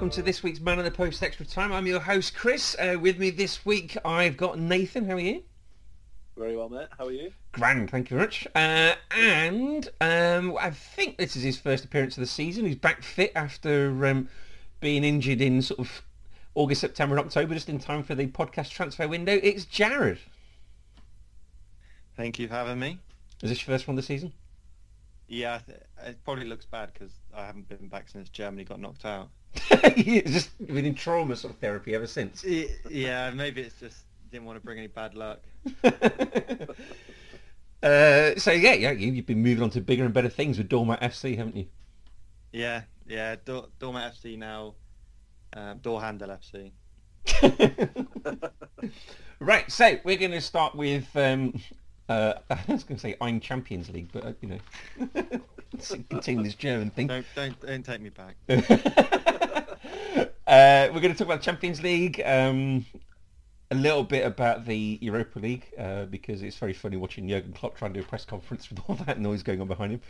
Welcome to this week's Man on the Post Extra Time. I'm your host, Chris. Uh, with me this week, I've got Nathan. How are you? Very well, mate. How are you? Grand, thank you very much. Uh, and um, I think this is his first appearance of the season. He's back fit after um, being injured in sort of August, September, and October, just in time for the podcast transfer window. It's Jared. Thank you for having me. Is this your first one of the season? Yeah, it probably looks bad because I haven't been back since Germany got knocked out. He's just been in trauma sort of therapy ever since. Yeah, maybe it's just didn't want to bring any bad luck. uh, so yeah, yeah, you, you've been moving on to bigger and better things with Dormat FC, haven't you? Yeah, yeah. Dor- Dormat FC now, um, handle FC. Right, so we're going to start with. Um, uh, I was going to say I'm Champions League, but uh, you know, continue this German thing. Don't don't don't take me back. uh, we're going to talk about Champions League, um, a little bit about the Europa League uh, because it's very funny watching Jurgen Klopp trying to do a press conference with all that noise going on behind him.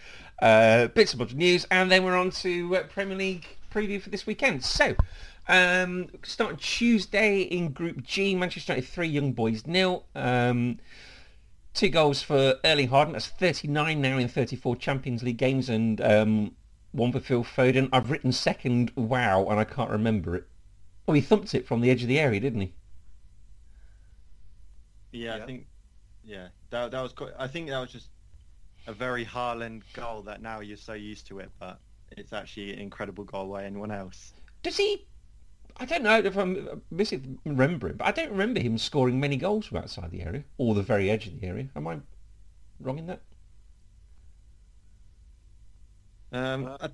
Uh, bits of news, and then we're on to uh, Premier League preview for this weekend. So. Um, starting Tuesday in Group G, Manchester United 3, Young Boys nil. Um, two goals for Erling Haaland. That's 39 now in 34 Champions League games, and um, one for Phil Foden. I've written second, wow, and I can't remember it. Oh, he thumped it from the edge of the area, didn't he? Yeah, Yeah. I think. Yeah, that that was. Quite, I think that was just a very Haaland goal that now you're so used to it, but it's actually an incredible goal by anyone else. Does he? I don't know if I'm misremembering, but I don't remember him scoring many goals from outside the area or the very edge of the area. Am I wrong in that? Um, Uh, I,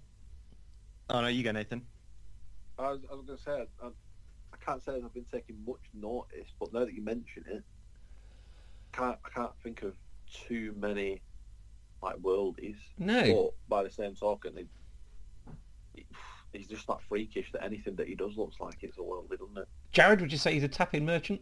oh no, you go, Nathan. I was, I was going to say, I, I can't say I've been taking much notice, but now that you mention it, can't, I can't think of too many like worldies. No. But by the same token, he, he- he's just that freakish that anything that he does looks like it's a worldie, doesn't it? Jared, would you say he's a tap-in merchant?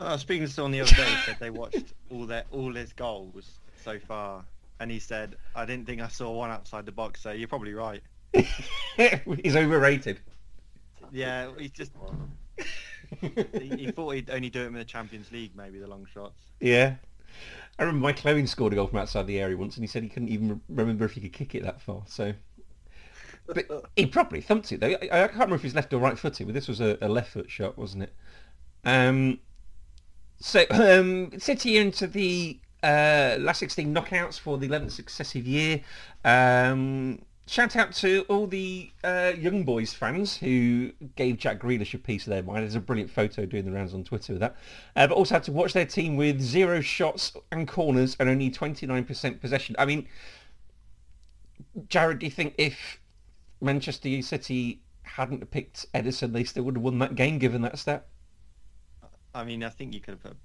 Oh, speaking to someone the other day, he said they watched all their all his goals so far, and he said, "I didn't think I saw one outside the box." So you're probably right. he's overrated. Yeah, he's just he, he thought he'd only do it in the Champions League, maybe the long shots. Yeah. I remember Mike Owen scored a goal from outside the area once, and he said he couldn't even remember if he could kick it that far. So, but he probably thumped it though. I, I can't remember if he's left or right footed, but this was a, a left foot shot, wasn't it? Um, so um, City into the uh, last 16 knockouts for the 11th successive year. Um, shout out to all the uh, young boys fans who gave Jack Grealish a piece of their mind. There's a brilliant photo doing the rounds on Twitter with that. Uh, but also had to watch their team with zero shots and corners and only 29% possession. I mean, Jared, do you think if Manchester City hadn't picked Ederson, they still would have won that game given that stat? I mean, I think you could have put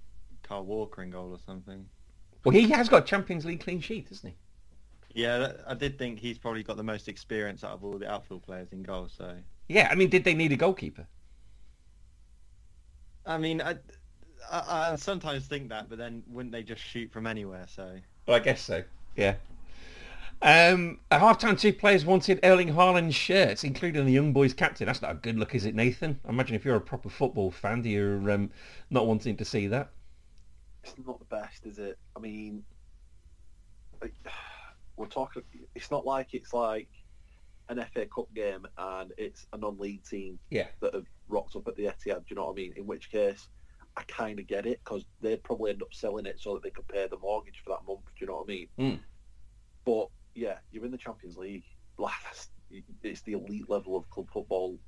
Kyle Walker in goal or something. Well, he has got a Champions League clean sheet, hasn't he? Yeah, I did think he's probably got the most experience out of all the outfield players in goal. So, Yeah, I mean, did they need a goalkeeper? I mean, I, I, I sometimes think that, but then wouldn't they just shoot from anywhere? So, Well, I guess so. Yeah. Um, at half-time, two players wanted Erling Haaland's shirts, including the young boys captain. That's not a good look, is it, Nathan? I imagine if you're a proper football fan, you're um, not wanting to see that. It's not the best, is it? I mean, like, we're talking. It's not like it's like an FA Cup game and it's a non-league team Yeah. that have rocked up at the Etihad. Do you know what I mean? In which case, I kind of get it because they'd probably end up selling it so that they could pay the mortgage for that month. Do you know what I mean? Mm. But yeah, you're in the Champions League. It's the elite level of club football.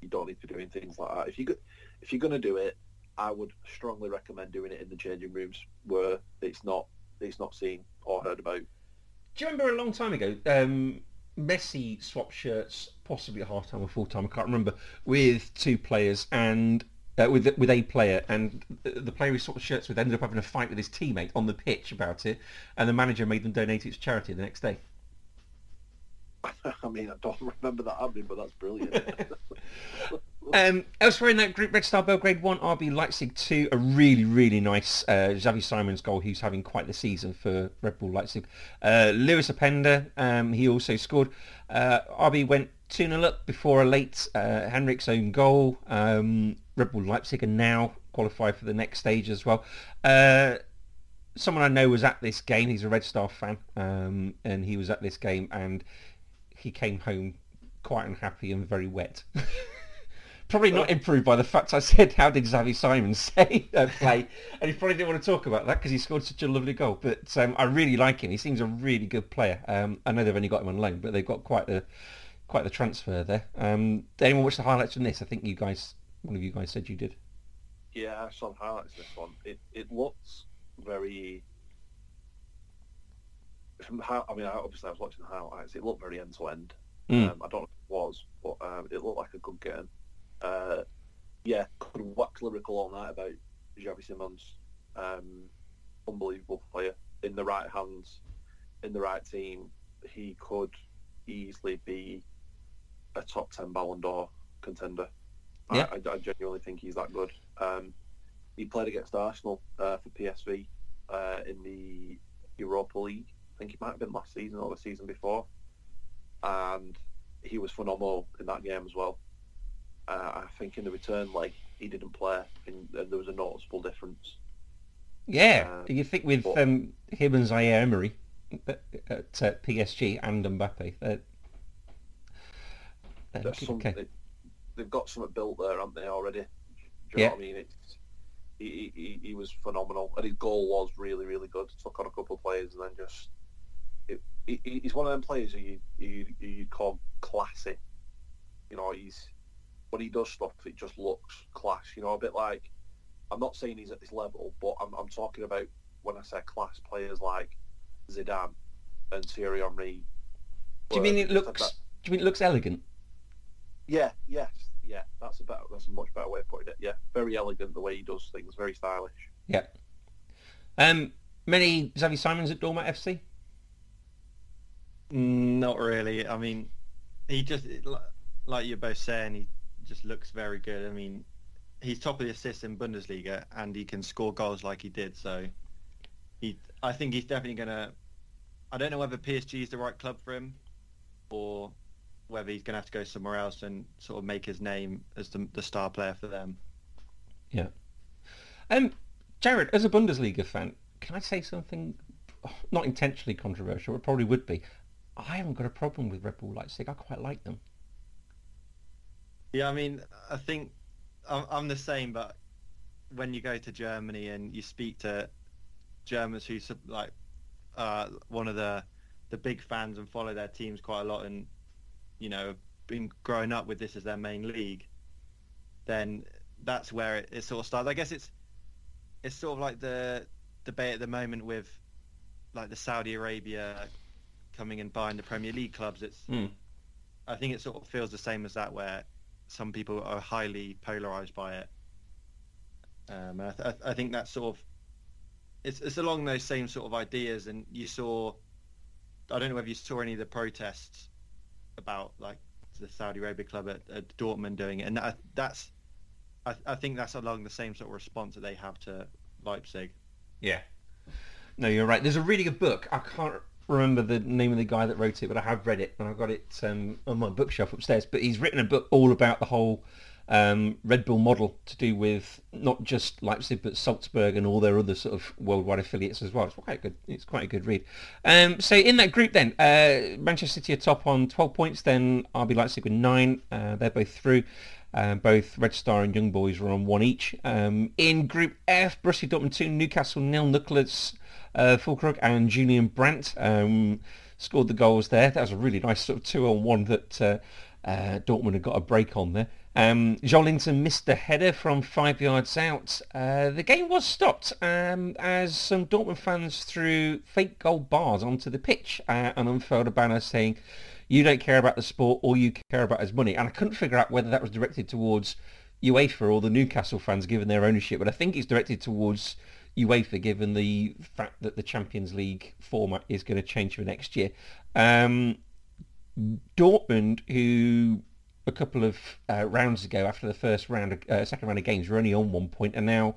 You don't need to be doing things like that. If you if you're going to do it, I would strongly recommend doing it in the changing rooms where it's not it's not seen or heard about. Do you remember a long time ago, um, Messi swapped shirts, possibly at half time or full time, I can't remember, with two players and uh, with with a player, and the player he swapped shirts with ended up having a fight with his teammate on the pitch about it, and the manager made them donate it to charity the next day. I mean, I don't remember that happening, but that's brilliant. Um, elsewhere in that group, Red Star Belgrade 1, RB Leipzig 2, a really, really nice uh, Xavi Simons goal, who's having quite the season for Red Bull Leipzig. Uh, Loïs Openda, um, he also scored. Uh, RB went 2-0 up before a late uh, Henrichs own goal. Um, Red Bull Leipzig and now qualify for the next stage as well. Uh, someone I know was at this game. He's a Red Star fan, um, and he was at this game, and he came home quite unhappy and very wet. probably not improved by the fact I said, "How did Xavi Simons say uh, play?" and he probably didn't want to talk about that because he scored such a lovely goal. But um, I really like him. He seems a really good player. Um, I know they've only got him on loan, but they've got quite the quite the transfer there. Um, did anyone watch the highlights from this? I think you guys, one of you guys said you did. yeah, I saw the highlights this one. It it looks very. From how, I mean, I, obviously I was watching the highlights. It looked very end to end. I don't know if it was, but um, it looked like a good game. Uh, yeah, could wax lyrical all night about Xavi Simons. Um, unbelievable player in the right hands, in the right team. He could easily be a top ten Ballon d'Or contender. Yeah. I, I, I genuinely think he's that good. Um, he played against Arsenal uh, for PSV uh, in the Europa League. I think it might have been last season or the season before, and he was phenomenal in that game as well. Uh, I think in the return leg he didn't play, and, and there was a noticeable difference. Yeah, Uh, you think with but- um, him and Zaire Emery at, at uh, PSG and Mbappe, they're, they're There's looking some, okay. They, they've got something built there, haven't they already? Do you Yeah. know what I mean? It's, he, he, he was phenomenal, and his goal was really, really good. Took on a couple of players, and then just it, he, he's one of them players who you you you call classy. You know, he's when he does stuff, it just looks class. You know, a bit like I'm not saying he's at this level, but I'm I'm talking about when I say class players like Zidane and Thierry Henry. Do you mean it looks? that- Do you mean it looks elegant? Yeah, yes, yeah. That's a better. That's a much better way of putting it. Yeah, very elegant the way he does things. Very stylish. Yeah. Um, many Xavi Simons at Dormat FC. Mm, Not really. I mean, he just like you're both saying, he just looks very good. I mean, he's top of the assists in Bundesliga, and he can score goals like he did. So, he, I think he's definitely gonna. I don't know whether PSG is the right club for him, or whether he's gonna have to go somewhere else and sort of make his name as the, the star player for them. Yeah. Um, Jared, as a Bundesliga fan, can I say something not intentionally controversial? It probably would be. I haven't got a problem with Red Bull Leipzig. I quite like them. Yeah, I mean, I think I'm, I'm the same, but when you go to Germany and you speak to Germans who like uh, one of the the big fans and follow their teams quite a lot, and you know, been growing up with this as their main league, then that's where it, it sort of starts. I guess it's it's sort of like the debate at the moment with like the Saudi Arabia coming and buying the Premier League clubs. It's Mm. I think it sort of feels the same as that, where some people are highly polarized by it. Um, and I, th- I think that's sort of it's it's along those same sort of ideas. And you saw, I don't know whether you saw any of the protests about like the Saudi Arabia club at, at Dortmund doing it, and that, that's I, I think that's along the same sort of response that they have to Leipzig. Yeah. No, you're right. There's a really good book. I can't remember the name of the guy that wrote it, but I have read it and I've got it um, on my bookshelf upstairs. But he's written a book all about the whole um, Red Bull model to do with not just Leipzig but Salzburg and all their other sort of worldwide affiliates as well. It's quite good. It's quite a good read. Um, so in that group then, uh, Manchester City are top on 12 points, then RB Leipzig with nine. Uh, they're both through. Um, both Red Star and Young Boys were on one each. Um, in Group F, Borussia Dortmund 2, Newcastle nil. Nicholas uh, Füllkrug and Julian Brandt um, scored the goals there. That was a really nice sort of two-on-one that uh, uh, Dortmund had got a break on there. Um, Joelinton missed the header from five yards out. Uh, the game was stopped um, as some Dortmund fans threw fake gold bars onto the pitch uh, and unfurled a banner saying, you don't care about the sport, all you care about is money. And I couldn't figure out whether that was directed towards UEFA or the Newcastle fans given their ownership, but I think it's directed towards UEFA given the fact that the Champions League format is going to change for next year. Um, Dortmund, who a couple of uh, rounds ago, after the first round, uh, second round of games, were only on one point, and now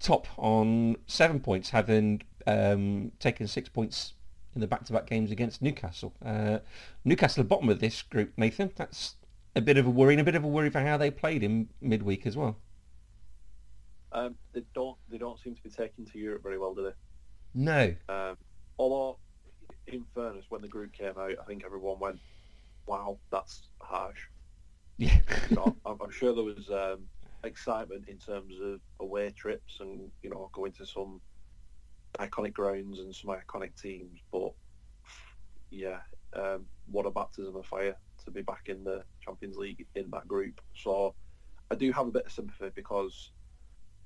top on seven points, having um, taken six points in the back-to-back games against Newcastle. Uh, Newcastle at bottom of this group, Nathan. That's a bit of a worry, and a bit of a worry for how they played in midweek as well. Um, they don't. They don't seem to be taken to Europe very well, do they? No. Um, although, in fairness, when the group came out, I think everyone went, "Wow, that's harsh." Yeah. I'm sure there was um, excitement in terms of away trips and you know going to some iconic grounds and some iconic teams, but yeah, um, what a baptism of fire to be back in the Champions League in that group. So I do have a bit of sympathy because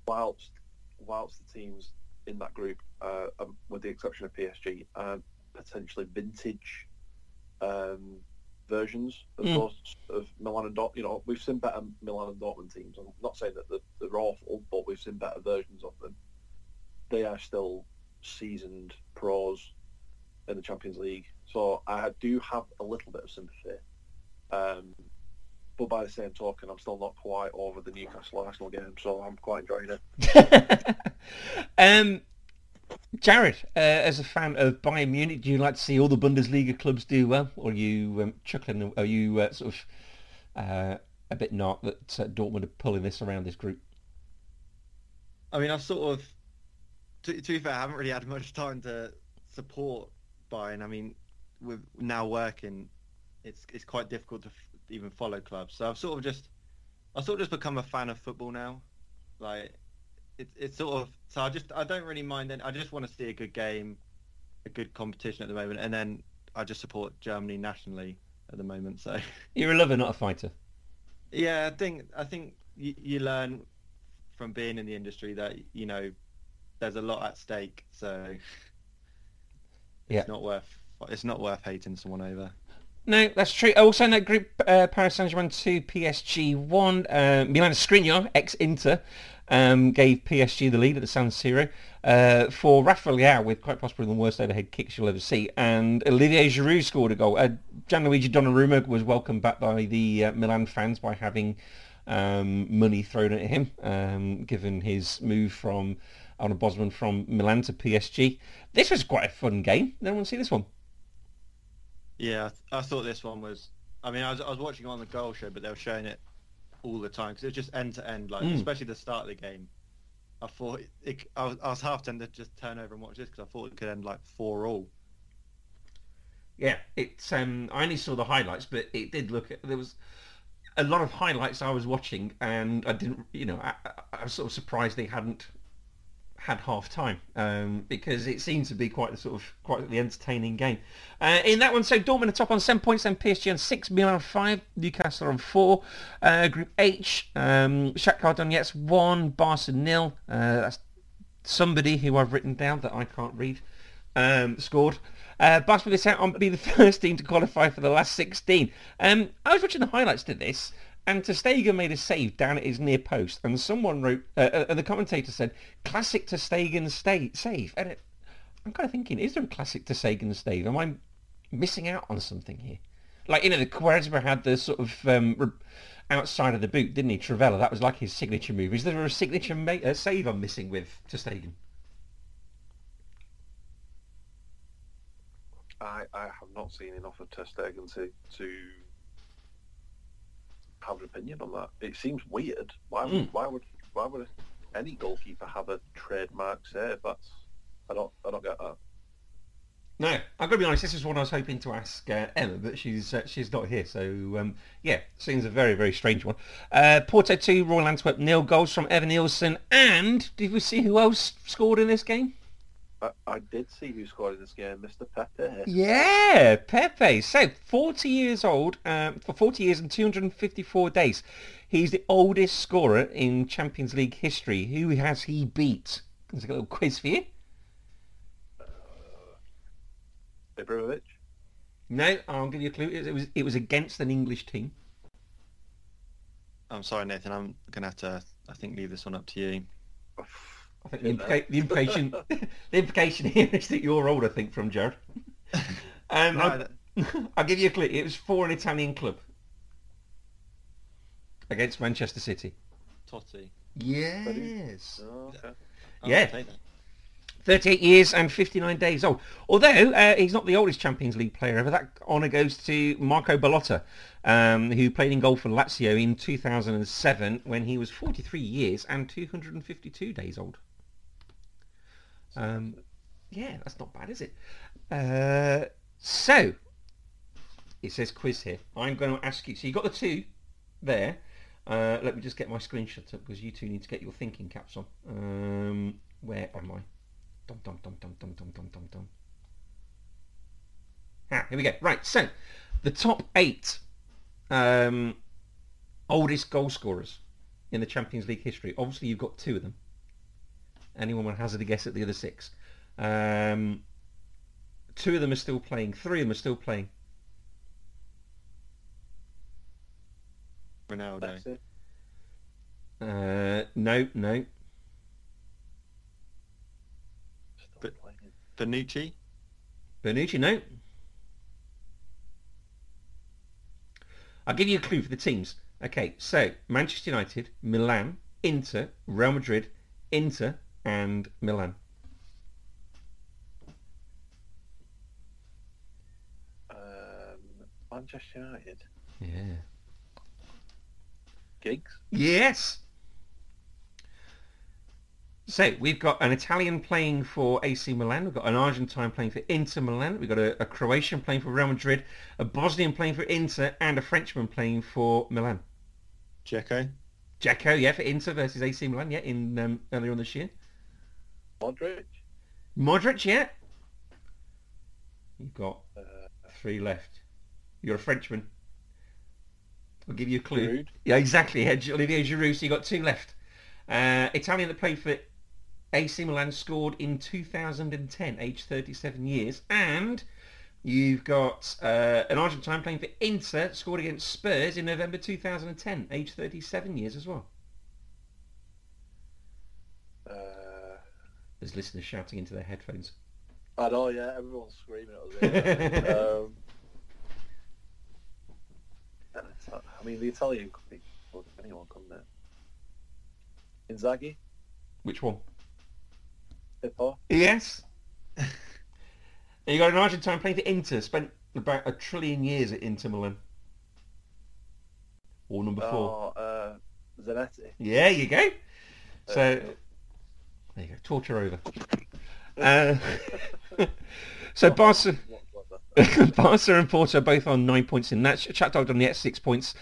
whilst whilst the teams in that group, uh, um, with the exception of PSG, are potentially vintage um, versions of Mm. those of Milan and Dortmund. You know, we've seen better Milan and Dortmund teams. I'm not saying that they're, they're awful, but we've seen better versions of them. They are still seasoned pros in the Champions League, so I do have a little bit of sympathy. Um, but by the same token, I'm still not quite over the Newcastle Arsenal game, so I'm quite enjoying it. um, Jared, uh, as a fan of Bayern Munich, do you like to see all the Bundesliga clubs do well, or are you um, chuckling? Are you uh, sort of uh, a bit not that uh, Dortmund are pulling this around this group? I mean, I've sort of, to, to be fair, I haven't really had much time to support Bayern. I mean, with now working, it's it's quite difficult to f- even follow clubs. So I've sort of just, I've sort of just become a fan of football now. Like, it's it's sort of so I just I don't really mind. Then I just want to see a good game, a good competition at the moment, and then I just support Germany nationally at the moment. So You're a lover, not a fighter. yeah, I think I think you, you learn from being in the industry that you know there's a lot at stake, so yeah. it's not worth it's not worth hating someone over. No, that's true. Also in that group, uh, Paris Saint-Germain 2, PSG 1. Uh, Milan Skriniar, ex-Inter, um, gave PSG the lead at the San Siro. Uh, for Rafa Leao, with quite possibly the worst overhead kicks you'll ever see. And Olivier Giroud scored a goal. Uh, Gianluigi Donnarumma was welcomed back by the uh, Milan fans by having um, money thrown at him, um, given his move from Arnold Bosman from Milan to PSG. This was quite a fun game. Did anyone see this one? Yeah, I, th- I thought this one was. I mean, I was I was watching on the goal show, but they were showing it all the time because it was just end to end, like Mm. especially the start of the game. I thought it, I was I was half tempted to just turn over and watch this because I thought it could end like four all. Yeah, it's. Um, I only saw the highlights, but it did look. There was a lot of highlights I was watching, and I didn't. You know, I, I- I was sort of surprised they hadn't had half time um, because it seemed to be quite a sort of quite the entertaining game. Uh, in that one, so Dortmund are top on seven points, then PSG on six, Milan on five, Newcastle on four. Uh, group H, um, Shakhtar Donetsk one, Barca nil. Uh, that's somebody who I've written down that I can't read um, scored. Uh, Barca will out the first team to qualify for the last 16. Um, I was watching the highlights to this, and Ter Stegen made a save down at his near post, and someone wrote, uh, uh, and the commentator said, "Classic Ter Stegen sta- save." And it, I'm kind of thinking, is there a classic Ter Stegen save? Am I missing out on something here? Like you know, the Quaresma had the sort of um, outside of the boot, didn't he? trivela, that was like his signature move. Is there a signature ma- save I'm missing with Ter I, I have not seen enough of Ter to to have an opinion on that. It seems weird. Why would Mm. why would why would any goalkeeper have a trademark save? That's I don't I don't get that. No, I've got to be honest. This is what I was hoping to ask uh, Emma, but she's uh, she's not here. So um, yeah, seems a very very strange one. Uh, Porto two, Royal Antwerp nil. Goals from Evanilson. And did we see who else scored in this game? I, I did see who scored in this game, Mr. Pepe. Yeah, Pepe. So 40 years old, um, for 40 years and 254 days. He's the oldest scorer in Champions League history. Who has he beat? There's a little quiz for you. Ibrahimovic. No, I'll give you a clue. It was it was against an English team. I'm sorry, Nathan. I'm gonna have to. I think leave this one up to you. I think the, implica- the implication the implication here is that you're old. I think from Jared. Um, No, I'll, that- I'll give you a clue. It was for an Italian club against Manchester City. Totti. Yes. Oh, okay. I'll Yeah. 38 years and 59 days old. Although uh, he's not the oldest Champions League player ever. That honour goes to Marco Ballotta, um, who played in goal for Lazio in 2007 when he was 43 years and 252 days old. Um, yeah, that's not bad, is it? Uh, so, it says quiz here. I'm going to ask you. So you got the two there. Uh, let me just get my screenshot up because you two need to get your thinking caps on. Um, where am I? Dum dum dum dum dum dum dum dum dum. Ah, here we go. Right, so the top eight um, oldest goal scorers in the Champions League history. Obviously, you've got two of them. Anyone want to hazard a guess at the other six? Um, two of them are still playing. Three of them are still playing. Ronaldo. That's it. Uh, no, no. Still But- playing. Bonucci. Bernucci, no. I'll give you a clue for the teams. Okay, so Manchester United, Milan, Inter, Real Madrid, Inter, and Milan. Um, Manchester United. Yeah. Giggs. Yes. So we've got an Italian playing for AC Milan. We've got an Argentine playing for Inter Milan. We've got a, a Croatian playing for Real Madrid, a Bosnian playing for Inter, and a Frenchman playing for Milan. Dzeko. Jacko, yeah, for Inter versus AC Milan, yeah, in um, earlier on this year. Modric. Modric, yeah. You've got Uh, three left. You're a Frenchman. I'll give you a clue. Giroud. Yeah, exactly. Olivier Giroud. So you got two left. Uh, Italian that played for AC Milan scored in 2010, aged 37 years, and you've got uh, an Argentine playing for Inter, scored against Spurs in November 2010, aged 37 years as well. Uh, There's listeners shouting into their headphones. I know, yeah, everyone's screaming at us. um, I mean, the Italian could be anyone, couldn't it? Inzaghi, Which one? Pippo. Yes. you got an Argentine playing for Inter, spent about a trillion years at Inter Milan. Or number four. Oh, uh, Zanetti. Yeah, you go. So, Uh, there you go. Torture over. Uh, so Barca, the- Barca and Porto both on nine points in that. Shakhtar Donetsk six points.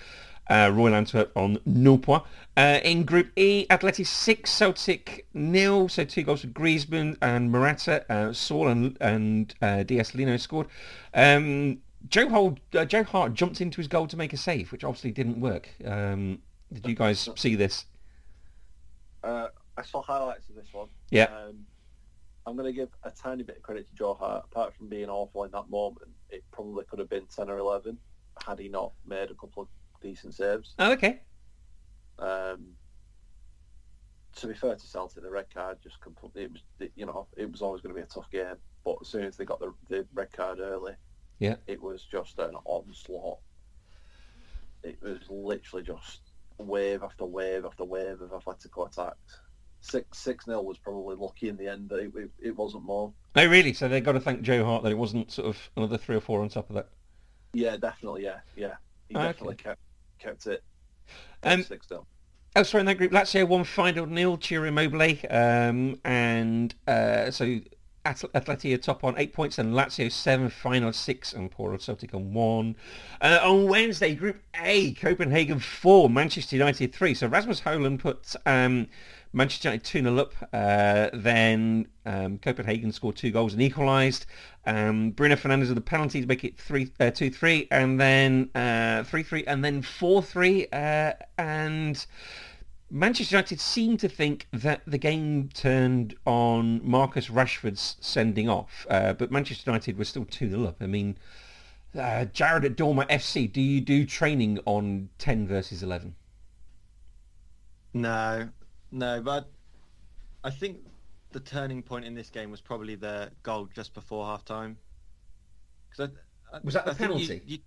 Uh, Royal Antwerp on nil points. Uh, in Group E, Atleti six, Celtic nil. So two goals for Griezmann and Morata. Uh, Saul and, and uh, DS Lino scored. Um, Joe, Hold, uh, Joe Hart jumped into his goal to make a save, which obviously didn't work. Um, did you guys see this? Uh, I saw highlights of this one. Yeah. Um, I'm going to give a tiny bit of credit to Joe Hart. Apart from being awful in that moment, it probably could have been 10 or 11 had he not made a couple of decent saves. Oh, okay. Um, to be fair to Celtic, the red card just completely, it was, you know, it was always going to be a tough game. But as soon as they got the, the red card early, Yeah. it was just an onslaught. It was literally just wave after wave after wave of Atletico attacks. Six six nil was probably lucky in the end. It, it, it wasn't more. Oh, really? So they've got to thank Joe Hart that it wasn't sort of another three or four on top of that. Yeah, definitely. Yeah, yeah. He Okay. definitely kept kept it Um, six still. Elsewhere in that group, Lazio won Feyenoord nil, to Immobile, um, and uh, so Atleti are top on eight points, and Lazio seven, Feyenoord six, and Poro Celtic on one. Uh, on Wednesday, Group A, Copenhagen four, Manchester United three. So Rasmus Højlund put um, Manchester United 2 0 up. Uh, then um, Copenhagen scored two goals and equalised. Um, Bruno Fernandes with the penalty to make it 3 uh, 2 3, and then uh, 3 3, and then 4 3. Uh, and Manchester United seemed to think that the game turned on Marcus Rashford's sending off, uh, but Manchester United was still 2 0 up. I mean, uh, Jared at Dormer FC, do you do training on 10 versus 11? No, no, but I think the turning point in this game was probably the goal just before half time. I, I, Was that the I think you- penalty? you-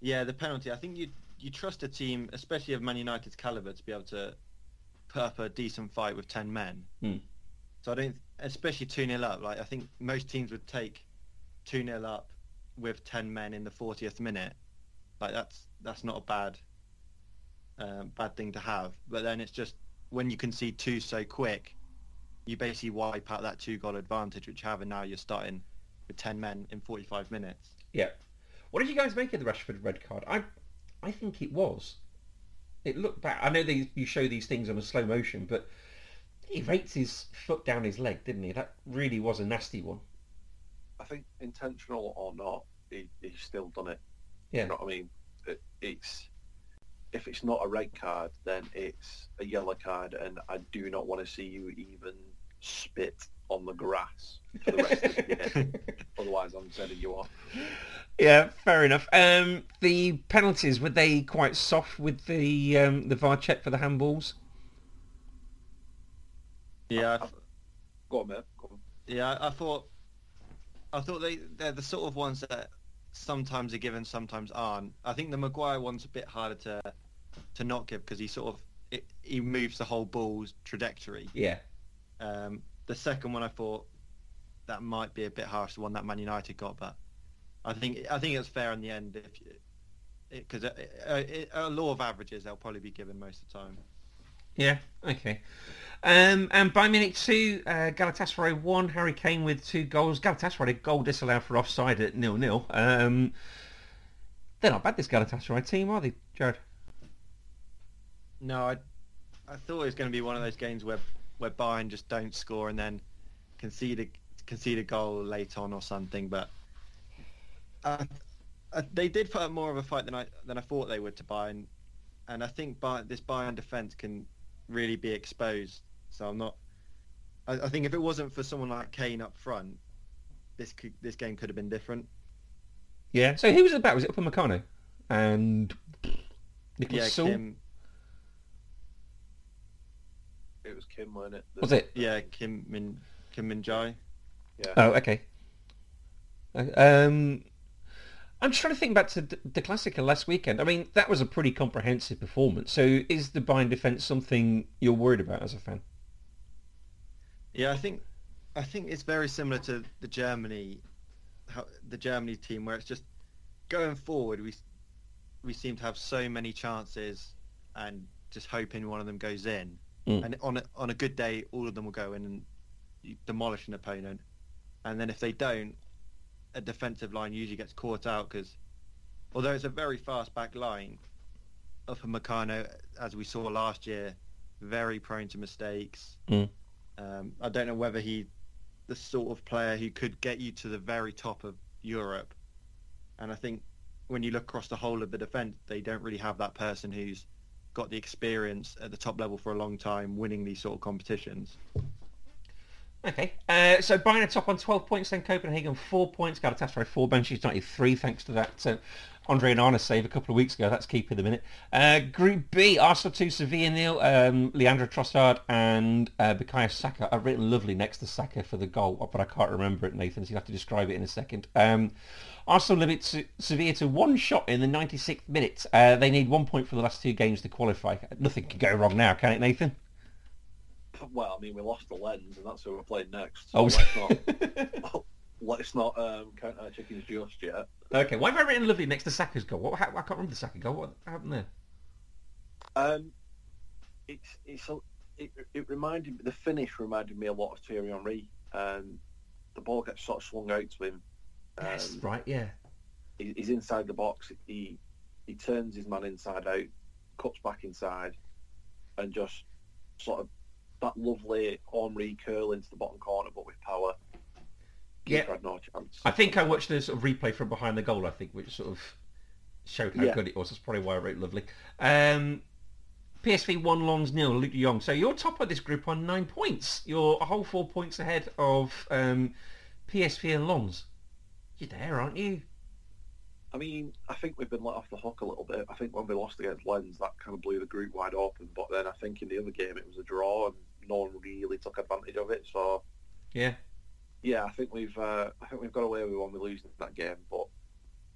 yeah, the penalty. I think you you trust a team, especially of Man United's caliber, to be able to put up a decent fight with ten men. Hmm. So I don't, especially two 0 up. Like I think most teams would take two 0 up with ten men in the fortieth minute. Like that's that's not a bad um, bad thing to have. But then it's just when you can see two so quick, you basically wipe out that two goal advantage which you have, and now you're starting with ten men in forty five minutes. Yeah. What did you guys make of the Rashford red card? I, I think it was. It looked bad. I know they, you show these things on a slow motion, but he raked his foot down his leg, didn't he? That really was a nasty one. I think intentional or not, he, he's still done it. Yeah. You know what I mean? It, it's if it's not a red card, then it's a yellow card, and I do not want to see you even spit on the grass for the rest of the game. Otherwise, I'm sending you off. Yeah, fair enough. Um, the penalties were they quite soft with the um, the VAR check for the handballs? Yeah, I- Go on, mate. Go on. Yeah, I thought, I thought they they're the sort of ones that sometimes are given, sometimes aren't. I think the Maguire one's a bit harder to to not give because he sort of it, he moves the whole ball's trajectory. Yeah. Um, the second one I thought that might be a bit harsh, the one that Man United got, but I think I think it was fair in the end if because uh, uh, a law of averages they'll probably be given most of the time. Yeah, okay. Um, and Bayern Munich two, uh, Galatasaray won. Harry Kane with two goals. Galatasaray a goal disallowed for offside at nil-nil. Um, they're not bad, this Galatasaray team, are they, Jared? No, I I thought it was going to be one of those games where where Bayern just don't score and then concede a concede a goal late on or something. But uh, uh, they did put up more of a fight than I than I thought they would to Bayern, and I think Bayern, this Bayern defense can really be exposed. So I'm not. I, I think if it wasn't for someone like Kane up front, this could, this game could have been different. Yeah. So who was it about? Was it Upamecano? And Nicholas yeah, Süle? Kim. It was Kim, wasn't it? Was it? Yeah, Kim Min Kim Min Jae. Yeah. Oh, okay. Uh, Um, I'm just trying to think back to d- the Classica last weekend. I mean, that was a pretty comprehensive performance. So is the Bayern defence something you're worried about as a fan? Yeah, I think I think it's very similar to the Germany, how, the Germany team, where it's just going forward. We we seem to have so many chances, and just hoping one of them goes in. Mm. And on a, on a good day, all of them will go in and demolish an opponent. And then if they don't, a defensive line usually gets caught out because, although it's a very fast back line, Upamecano, as we saw last year, very prone to mistakes. Mm. Um, I don't know whether he, the sort of player who could get you to the very top of Europe. And I think when you look across the whole of the defence, they don't really have that person who's got the experience at the top level for a long time, winning these sort of competitions. Okay, uh, so Bayern top on 12 points, then Copenhagen 4 points, Galatasaray 4, Manchester United 3, thanks to that uh, André Onana save a couple of weeks ago. That's keeping them in it. Uh, Group B, Arsenal 2, Sevilla nil. Um, Leandro Trossard and uh, Bukayo Saka. I've written lovely next to Saka for the goal, but I can't remember it, Nathan, so you'll have to describe it in a second. Um, Arsenal limit Se- Sevilla to one shot in the 96th minute. Uh, they need one point for the last two games to qualify. Nothing can go wrong now, can it, Nathan? Well, I mean, we lost the Lens, and that's who we're playing next. Oh, let's not, let's not um, count our chickens just yet. Okay, why have I written lovely next to Saka's goal? What, how, I can't remember the Saka goal. What happened there? Um, it's it's a, it, it reminded me the finish reminded me a lot of Thierry Henry. Um, the ball gets sort of swung out to him. Um, right, yeah. he- he's inside the box. He he turns his man inside out, cuts back inside, and just sort of that lovely Henry curl into the bottom corner, but with power. Yeah. Had no chance. I think I watched the sort of replay from behind the goal, I think, which sort of showed how Yeah. good it was. That's probably why I wrote lovely. Um, PSV 1, Lens nil, Luke de Jong. So you're top of this group on nine points. You're a whole four points ahead of um, PSV and Lens. You're there, aren't you? I mean, I think we've been let off the hook a little bit. I think when we lost against Lens, that kind of blew the group wide open. But then I think in the other game, it was a draw, and no one really took advantage of it. So Yeah. yeah, I think we've uh, I think we've got away with one with losing that game. But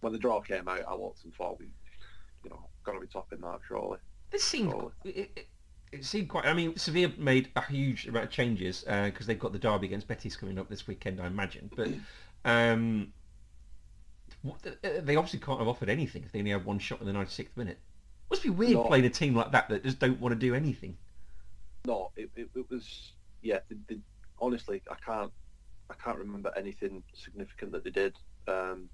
when the draw came out, I looked and thought we, you know, got to be topping that surely. This seemed Oh. it, it, it seemed quite. I mean, Sevilla made a huge amount of changes because they've got the derby against Betis coming up this weekend, I imagine. But um, uh, they obviously can't have offered anything if they only had one shot in the 96th minute. It Must be weird No. playing a team like that that just don't want to do anything. No, it, it, it was yeah. The, the, honestly, I can't I can't remember anything significant that they did. Um,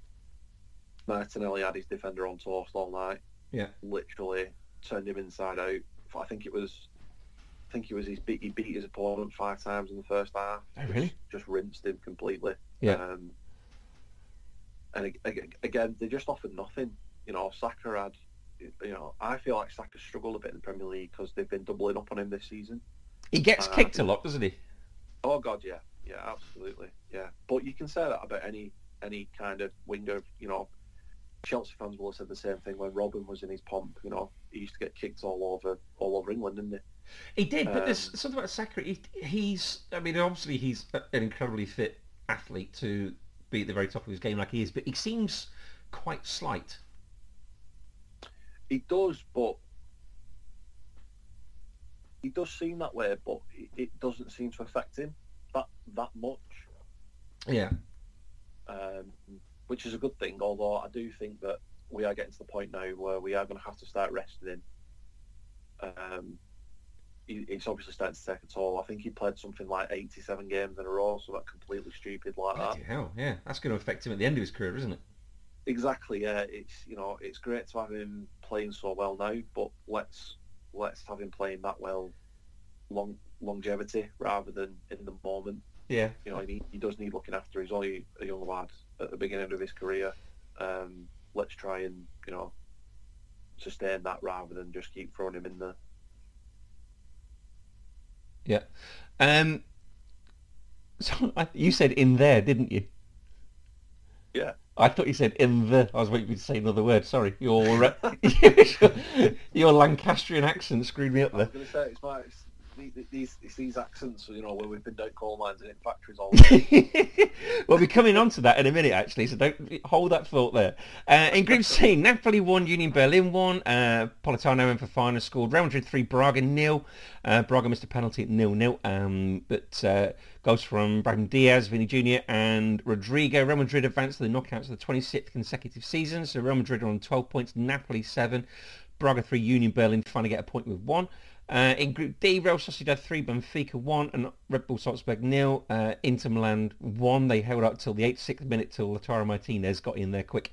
Martinelli had his defender on toast all night. Yeah. literally turned him inside out. I think it was. I think he was his beat. He beat his opponent five times in the first half. Oh, really? Just, just rinsed him completely. Yeah. Um, and ag- ag- again, they just offered nothing. You know, Saka had. You know, I feel like Saka struggled a bit in the Premier League because they've been doubling up on him this season. He gets Uh, kicked a lot, doesn't he? Oh God, yeah, yeah, absolutely, yeah. But you can say that about any any kind of winger. You know, Chelsea fans will have said the same thing when Robben was in his pomp. You know, he used to get kicked all over all over England, didn't he? He did, but there's Um, something about Saka. He, he's, I mean, obviously he's an incredibly fit athlete to be at the very top of his game like he is, but he seems quite slight. He does, but he does seem that way. But it, it doesn't seem to affect him that that much. Yeah. um, which is a good thing. Although I do think that we are getting to the point now where we are going to have to start resting him. Um, he, it's obviously starting to take a toll. I think he played something like 87 games in a row, so that completely stupid like that. Hell, yeah. That's going to affect him at the end of his career, isn't it? Exactly. Yeah, it's you know it's great to have him playing so well now, but let's let's have him playing that well, long longevity rather than in the moment. Yeah. you know, he, he does need looking after. He's only a young lad at the beginning of his career. Um, let's try and, you know, sustain that rather than just keep throwing him in there. Yeah. Um, so I, you said in there, didn't you? Yeah. I thought you said in the. I was waiting for you to say another word. Sorry, your uh, your Lancastrian accent screwed me up I was there. going to say, it's my, it's, these, it's these accents, you know, where we've been down coal mines and in factories all day. we'll be coming on to that in a minute, actually, so don't hold that thought there. Uh, in Group C, Napoli won, Union Berlin won, uh, Politano in for final scored, Real Madrid 3, Braga nil. Uh, Braga missed a penalty at nil-nil, um, but uh, goals from Brahim Diaz, Vinny Jr. and Rodrygo. Real Madrid advanced to the knockouts for the 26th consecutive season, so Real Madrid are on 12 points, Napoli 7, Braga 3, Union Berlin finally get a point with 1. Uh, in Group D, Real Sociedad 3, Benfica 1, and Red Bull Salzburg nil. Uh, Inter Milan 1. They held up till the 86th minute till Lautaro Martinez got in there quick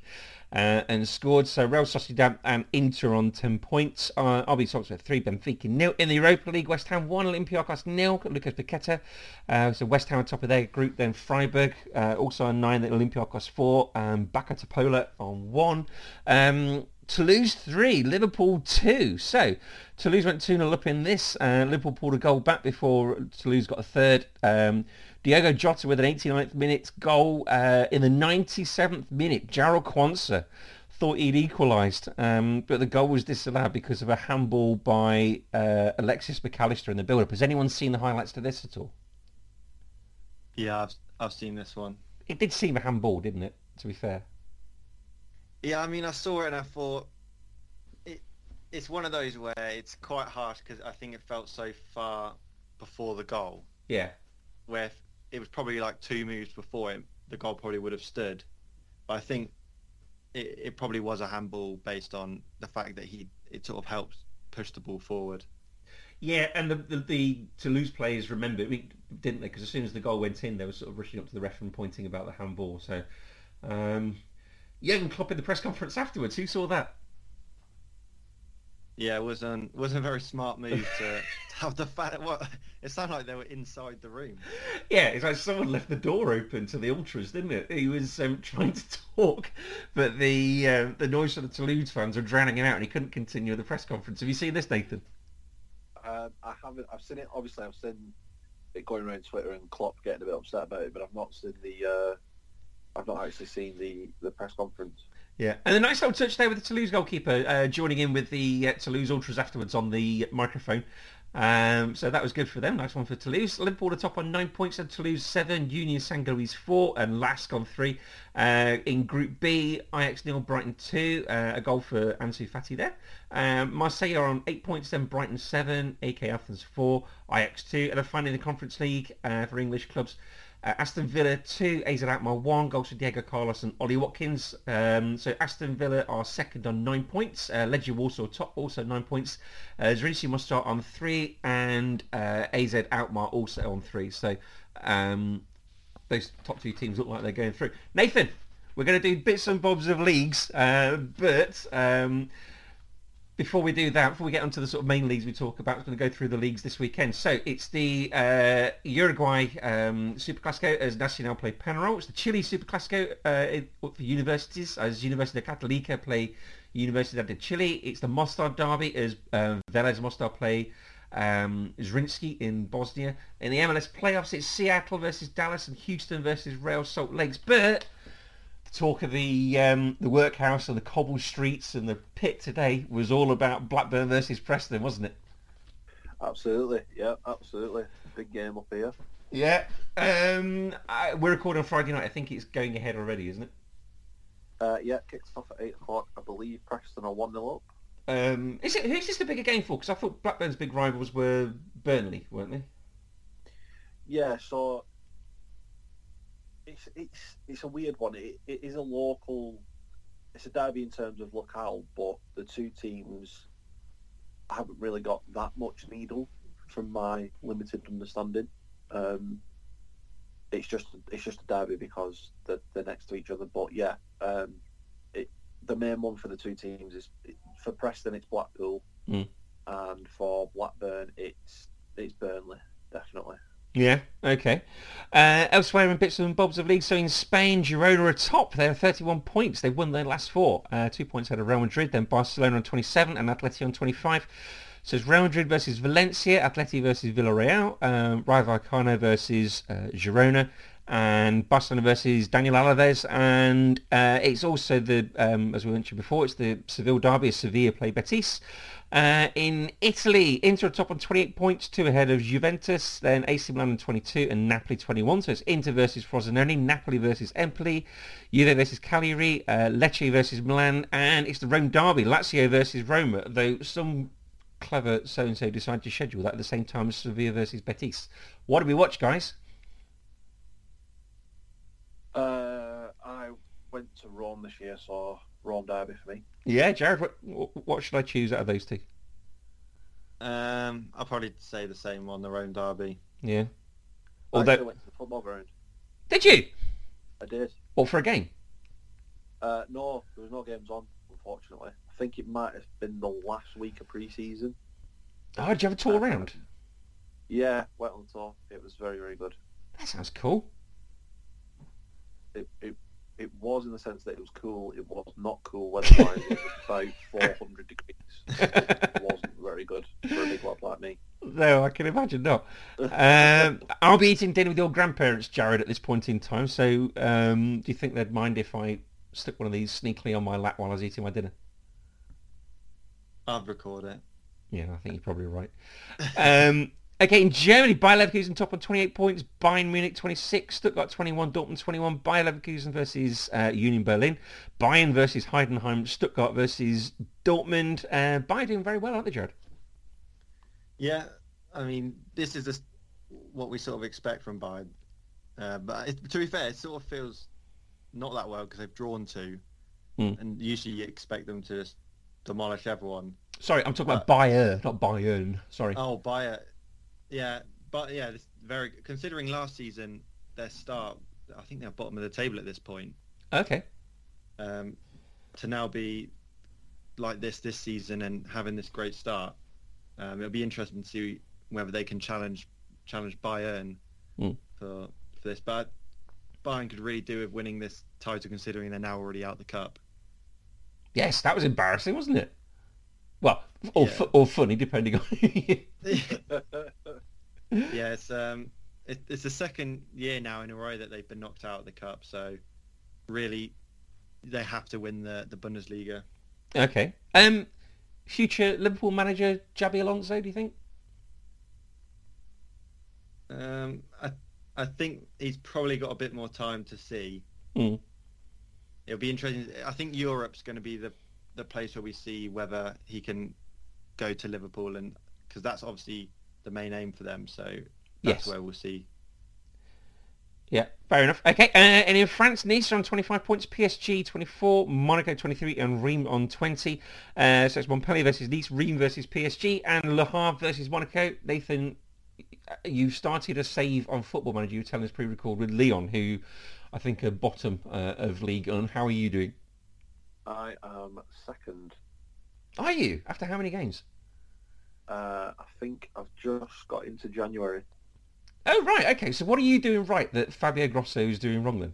uh, and scored. So Real Sociedad and Inter on 10 points. Uh, RB Salzburg 3, Benfica nil. In the Europa League, West Ham 1, Olympiacos nil. Lucas Paqueta. Uh, so West Ham on top of their group. Then Freiburg uh, also on 9, then Olympiacos 4, and Bačka Topola on 1. Um, Toulouse 3, Liverpool 2. So Toulouse went 2-0 up in this. Uh, Liverpool pulled a goal back before Toulouse got a third. Um, Diogo Jota with an 89th minute goal. Uh, in the 97th minute, Jarell Quansah thought he'd equalised, um, but the goal was disallowed because of a handball by uh, Alexis Mac Allister in the build-up. Has anyone seen the highlights to this at all? Yeah, I've, I've seen this one. It did seem a handball, didn't it, to be fair? Yeah, I mean, I saw it and I thought it. It's one of those where it's quite harsh because I think it felt so far before the goal, Yeah. where it was probably like two moves before it, the goal probably would have stood. But I think it, it probably was a handball based on the fact that he it sort of helps push the ball forward. Yeah, and the, the, the Toulouse players remember, didn't they? Because as soon as the goal went in, they were sort of rushing up to the ref and pointing about the handball. So, um, Jurgen Klopp in the press conference afterwards, who saw that? Yeah, it wasn't wasn't a very smart move to have the fan. What it sounded like they were inside the room. Yeah, it's like someone left the door open to the ultras, didn't it? He was um, trying to talk, but the uh, the noise from the Toulouse fans were drowning him out, and he couldn't continue the press conference. Have you seen this, Nathan? Um, I haven't. I've seen it. Obviously, I've seen it going around Twitter and Klopp getting a bit upset about it, but I've not seen the. Uh, I've not actually seen the the press conference. Yeah, and a nice little touch there with the Toulouse goalkeeper uh, joining in with the uh, Toulouse Ultras afterwards on the microphone. Um, so that was good for them. Nice one for Toulouse. Liverpool are top on nine points and Toulouse seven, Union Saint-Gilloise four, and Lask on three. Uh, in Group B, Ajax nil, Brighton two, uh, a goal for Ansu Fati there. Um, Marseille are on eight points, then Brighton seven, AEK Athens four, Ajax two, and then finally in the Conference League uh, for English clubs. Uh, Aston Villa 2, AZ Alkmaar 1, goals for Diego Carlos and Ollie Watkins. Um, so Aston Villa are second on 9 points. Uh, Legia Warsaw top, also 9 points. Uh, Zrinjski Mostar on 3 and uh, AZ Alkmaar also on 3. So um, those top two teams look like they're going through. Nathan, we're going to do bits and bobs of leagues, uh, but... Um, before we do that, before we get onto the sort of main leagues we talk about, we're going to go through the leagues this weekend. So it's the uh, Uruguay um, Superclásico as Nacional play Penarol. It's the Chile Superclásico uh, for universities as Universidad Católica play Universidad de Chile. It's the Mostar Derby as uh, Velez Mostar play um, Zrinjski in Bosnia. In the MLS playoffs, it's Seattle versus Dallas and Houston versus Real Salt Lakes. But talk of the um, the workhouse and the cobble streets and the pit today was all about Blackburn versus Preston, wasn't it? Absolutely, yeah, absolutely. Big game up here. Yeah, um, I, we're recording on Friday night. I think it's going ahead already, isn't it? Uh, yeah, kicks off at eight o'clock. I believe Preston are one 0 up. Um, is it who's this the bigger game for? Because I thought Blackburn's big rivals were Burnley, weren't they? Yeah, so it's it's it's a weird one. It, it is a local. It's a derby in terms of locale, but the two teams haven't really got that much needle, from my limited understanding. Um, it's just it's just a derby because they're, they're next to each other. But yeah, um, it, the main one for the two teams is for Preston it's Blackpool, mm. and for Blackburn it's it's Burnley definitely. Yeah, okay. Uh, elsewhere in bits and bobs of league, so in Spain, Girona are top. They're 31 points. They've won their last four. Uh, two points ahead of Real Madrid, then Barcelona on 27 and Atleti on 25. So it's Real Madrid versus Valencia, Atleti versus Villarreal, um, Rayo Vallecano versus uh, Girona, and Barcelona versus Daniel Alaves. And uh, it's also the, um, as we mentioned before, it's the Seville derby Sevilla play Betis. Uh, in Italy, Inter top on 28 points, two ahead of Juventus, then AC Milan on 22 and Napoli 21. So it's Inter versus Frosinone, Napoli versus Empoli, Juve versus Cagliari, uh, Lecce versus Milan, and it's the Rome derby, Lazio versus Roma, though some clever so-and-so decided to schedule that at the same time as Sevilla versus Betis. What do we watch, guys? Uh, I went to Rome this year, so Rome derby for me. Yeah, Jared, what, what should I choose out of those two? Um, I'll probably say the same one, the Rome derby. Yeah. I Although, actually went to the football ground. did you? I did. What for a game? Uh, no, there was no games on, unfortunately. I think it might have been the last week of pre-season. Oh, did you have a tour around? Yeah, went on tour. It was very, very good. That sounds cool. It, it, it was in the sense that it was cool. It was not cool weather-wise. it was about 400 degrees. It wasn't very good for a big lad like me. No, I can imagine not. Um, I'll be eating dinner with your grandparents, Jared, at this point in time. So, um, do you think they'd mind if I stuck one of these sneakily on my lap while I was eating my dinner? I'd record it. Yeah, I think you're probably right. Um, okay, in Germany, Bayer Leverkusen top on 28 points, Bayern Munich 26, Stuttgart 21, Dortmund 21, Bayer Leverkusen versus uh, Union Berlin, Bayern versus Heidenheim, Stuttgart versus Dortmund. Uh, Bayern doing very well, aren't they, Jared? Yeah, I mean, this is just what we sort of expect from Bayern. Uh, but it, to be fair, it sort of feels not that well because they've drawn two, Mm. and usually you expect them to just demolish everyone. Sorry, I'm talking Uh, about Bayern, not Bayern. Sorry. Oh, Bayer. Yeah, but yeah, this very considering last season their start, I think they're bottom of the table at this point. Okay. Um, to now be like this this season and having this great start, um, it'll be interesting to see whether they can challenge challenge Bayern Mm. for for this. But Bayern could really do with winning this title, considering they're now already out the cup. Yes, that was embarrassing, wasn't it? Well, or, Yeah. fu- or funny, depending on. yeah, it's um, it, it's the second year now in a row that they've been knocked out of the cup. So really, they have to win the the Bundesliga. okay. Um, future Liverpool manager Xabi Alonso, do you think? Um, I I think he's probably got a bit more time to see. Mm. It'll be interesting. I think Europe's going to be the the place where we see whether he can go to Liverpool, and because that's obviously the main aim for them. So that's Yes. where we'll see. Yeah, fair enough. Okay, uh, and in France, Nice on 25 points, PSG 24, Monaco 23, and Reims on 20. Uh, so it's Montpellier versus Nice, Reims versus PSG, and Le Havre versus Monaco. Nathan, you started a save on Football Manager, you were telling us pre-record, with Lyon, who I think are bottom uh, of League And How are you doing? I am second. Are you? After how many games? Uh, I think I've just got into January. Oh, right, okay. So what are you doing right that Fabio Grosso is doing wrong then?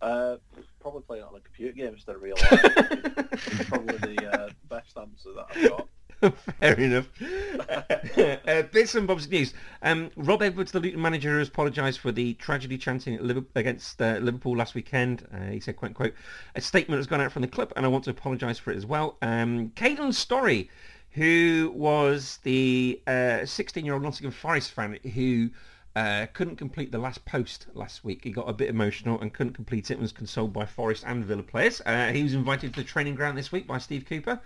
Uh, probably playing it on a computer game instead of real life. probably the uh, best answer that I've got. Fair enough. uh, bits and bobs of news. Um, Rob Edwards, the Luton manager, has apologised for the tragedy chanting at Liverpool, against uh, Liverpool last weekend. Uh, he said, quote, quote, a statement has gone out from the club and I want to apologise for it as well. Um, Story, who was the uh, 16-year-old Nottingham Forest fan who uh, couldn't complete the last post last week. He got a bit emotional and couldn't complete it and was consoled by Forest and Villa players. Uh, he was invited to the training ground this week by Steve Cooper.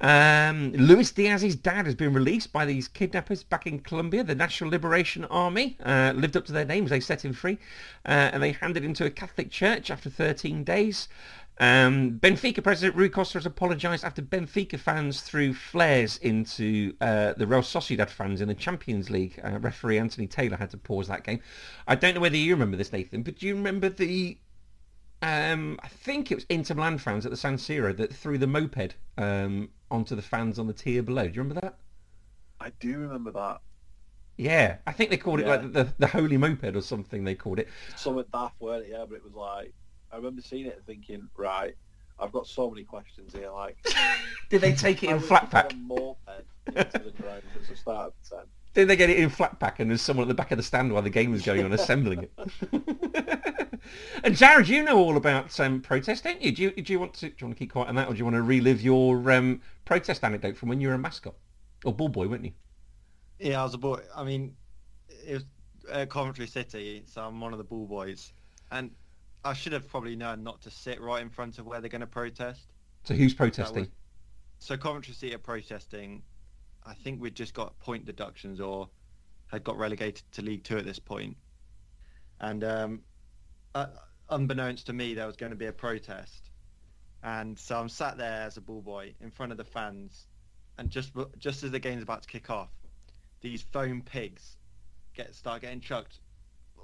Um, Luis Diaz's dad has been released by these kidnappers back in Colombia. The National Liberation Army uh, lived up to their names. They set him free uh, and they handed him to a Catholic church after 13 days. Um, Benfica president Rui Costa has apologised after Benfica fans threw flares into uh, the Real Sociedad fans in the Champions League. Uh, referee Anthony Taylor had to pause that game. I don't know whether you remember this, Nathan, but do you remember the um, I think it was Inter Milan fans at the San Siro that threw the moped um, onto the fans on the tier below. Do you remember that? I do remember that. Yeah, I think they called it like the, the holy moped or something. They called it. Some Something daft, weren't it? Yeah, but it was like I remember seeing it and thinking, right, I've got so many questions here. Like, Did they take it in flat pack? a moped into the ground at the start of ten? Did they get it in flat pack and there's someone at the back of the stand while the game was going on assembling it? and Jared, you know all about um, protest, don't you? Do you do you want to do you want to keep quiet on that, or do you want to relive your um, protest anecdote from when you were a mascot or ball boy, weren't you? Yeah, I was a boy. I mean, it was uh, Coventry City, so I'm one of the ball boys, and I should have probably known not to sit right in front of where they're going to protest. So who's protesting? was- so Coventry City are protesting. I think we'd just got point deductions or had got relegated to League Two at this point. And um, uh, unbeknownst to me, there was going to be a protest. And so I'm sat there as a ball boy in front of the fans, and just just as the game's about to kick off, these foam pigs get start getting chucked.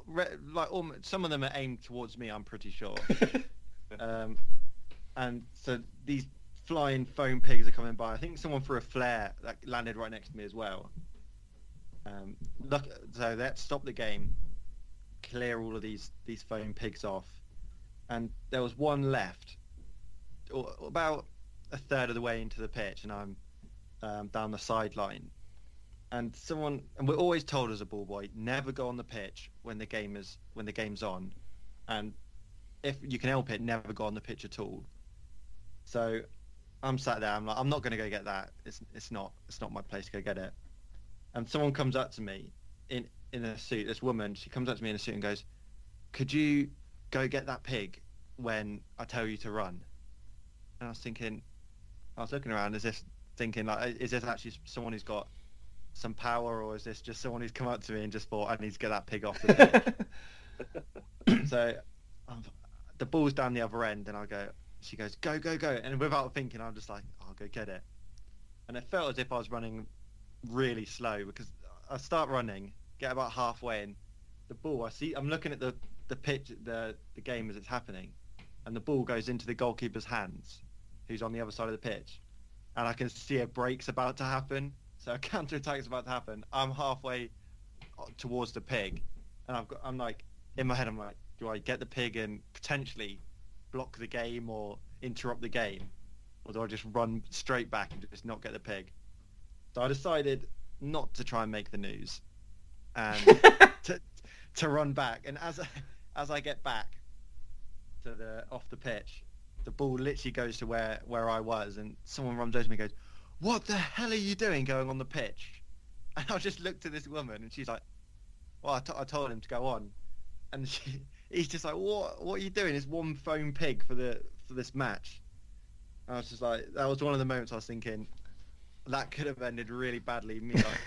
Re- like almost, some of them are aimed towards me. I'm pretty sure. um, and so these flying foam pigs are coming by. I think someone threw a flare that landed right next to me as well. Um, look, so that stopped the game, clear all of these these foam pigs off, and there was one left, about a third of the way into the pitch, and I'm um, down the sideline. And someone, and we're always told as a ball boy, never go on the pitch when the game is when the game's on, and if you can help it, never go on the pitch at all. So I'm sat there. I'm like, I'm not going to go get that. It's it's not it's not my place to go get it. And someone comes up to me in in a suit. This woman, she comes up to me in a suit and goes, "Could you go get that pig when I tell you to run?" And I was thinking, I was looking around, is this thinking like, is this actually someone who's got some power, or is this just someone who's come up to me and just thought I need to get that pig off the so um, the ball's down the other end, and I go. She goes, go, go, go, and without thinking, I'm just like, I'll go get it. and it felt as if I was running really slow because I start running, get about halfway, and the ball I see I'm looking at the the pitch the the game as it's happening, and the ball goes into the goalkeeper's hands, who's on the other side of the pitch, and I can see a break's about to happen. So a counter attack's about to happen. I'm halfway uh, towards the pig, and I've got I'm like in my head I'm like, do I get the pig and potentially block the game or interrupt the game, or do I just run straight back and just not get the pig? So I decided not to try and make the news, and to to run back. And as I, as I get back to the off the pitch, the ball literally goes to where where I was, and someone runs over to me and goes, "What the hell are you doing going on the pitch?" And I just looked at this woman, and she's like, "Well, I, t- I told him to go on," and she, he's just like, "What what are you doing? It's one foam pig for the for this match." I was just like, that was one of the moments I was thinking, that could have ended really badly. Me like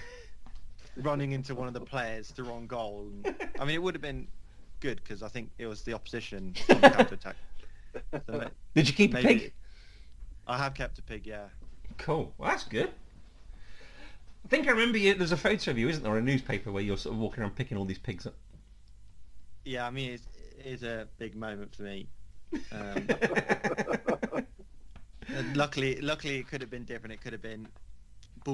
running into one of the players to wrong goal. And, I mean, it would have been good because I think it was the opposition on counter attack. So Did you keep a pig? I have kept a pig, yeah. Cool. Well, that's good. I think I remember you. There's a photo of you, isn't there, a newspaper where you're sort of walking around picking all these pigs up. Yeah, I mean, it's, it is a big moment for me. Um, luckily, luckily, it could have been different. It could have been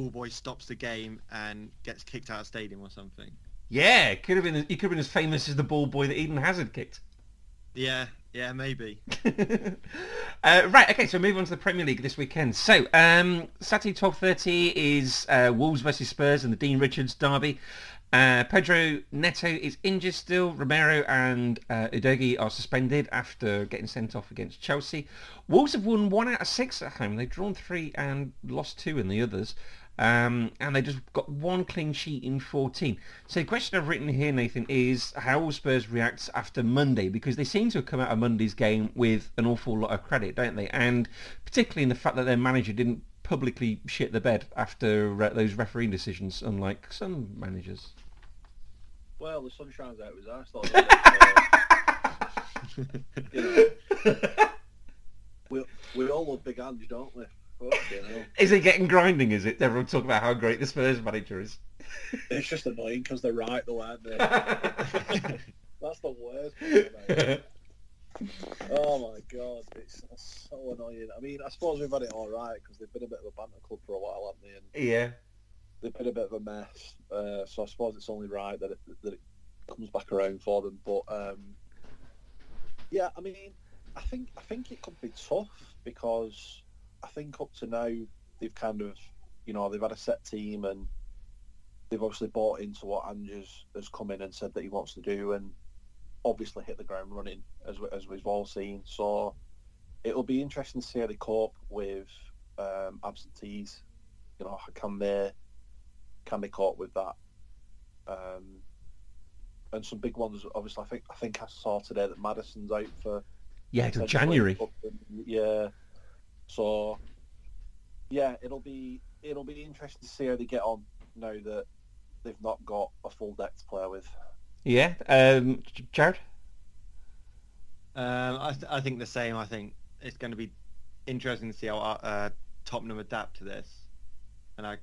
Ball Boy stops the game and gets kicked out of stadium or something. yeah, it could have been. You could have been as famous as the ball boy that Eden Hazard kicked. Yeah, yeah, maybe. uh, right, okay, so move on to the Premier League this weekend. So, um, Saturday 12.30 is uh, Wolves versus Spurs and the Dean Richards derby. Uh, Pedro Neto is injured still. Romero and uh, Udogie are suspended after getting sent off against Chelsea. Wolves have won one out of six at home. They've drawn three and lost two in the others. Um, and they just got one clean sheet in 14. So the question I've written here, Nathan, is how will Spurs react after Monday? Because they seem to have come out of Monday's game with an awful lot of credit, don't they? And particularly in the fact that their manager didn't publicly shit the bed after uh, those refereeing decisions, unlike some managers. Well, the sun shines out his arse. though, doesn't it? So, you know, we we all love Big Ange, don't we? Fucking hell. Is it getting grinding, is it? Everyone talking about how great the Spurs manager is. It's just annoying because they're right, though, aren't they? That's the worst part. Oh my god, it's so annoying. I mean, I suppose we've had it all right because they've been a bit of a banter club for a while, haven't they? And yeah. they've been a bit of a mess. Uh, so I suppose it's only right that it, that it comes back around for them. But um, yeah, I mean, I think I think it could be tough because I think up to now they've kind of, you know, they've had a set team and they've obviously bought into what Andrews has come in and said that he wants to do, and obviously hit the ground running as we, as we've all seen. So it'll be interesting to see how they cope with um, absentees. You know, can they can they cope with that? Um, and some big ones. Obviously, I think I think I saw today that Maddison's out for Yeah, till January. Yeah. So yeah, it'll be it'll be interesting to see how they get on now that they've not got a full deck to play with. Yeah. Um, Jared? Um, I, th- I think the same. I think it's going to be interesting to see how uh, Tottenham adapt to this. And I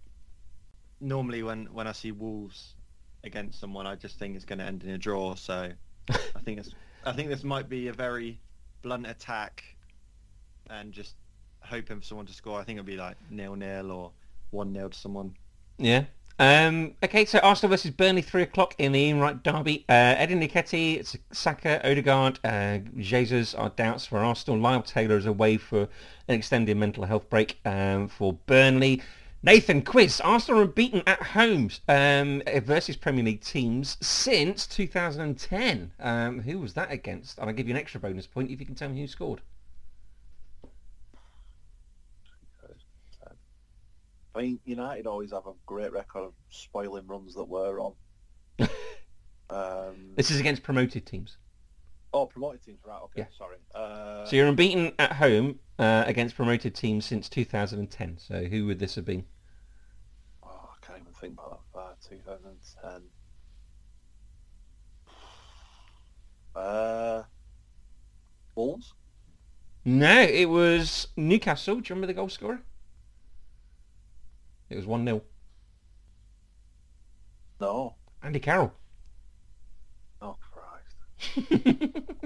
normally when when I see Wolves against someone, I just think it's going to end in a draw. So I think it's I think this might be a very blunt attack, and just hoping for someone to score. I think it'll be like nil nil or one 0 to someone. Yeah. Um, okay, so Arsenal versus Burnley, 3 o'clock in the Ian derby. Uh, Eddie Nketiah, Saka, Odegaard, uh, Jesus are doubts for Arsenal. Lyle Taylor is away for an extended mental health break um, for Burnley. Nathan, quiz. Arsenal are beaten at home um, versus Premier League teams since 2010. Um, who was that against? And I'll give you an extra bonus point if you can tell me who scored. I mean, United always have a great record of spoiling runs that we're on. um, This is against promoted teams. oh, promoted teams, right? Okay, Yeah. sorry. Uh, So you're unbeaten at home uh, against promoted teams since 2010. So who would this have been? oh, I can't even think about that. Uh, 2010. Uh, Wolves. No, it was Newcastle. Do you remember the goal scorer? It was 1-0. No. Andy Carroll. Oh Christ.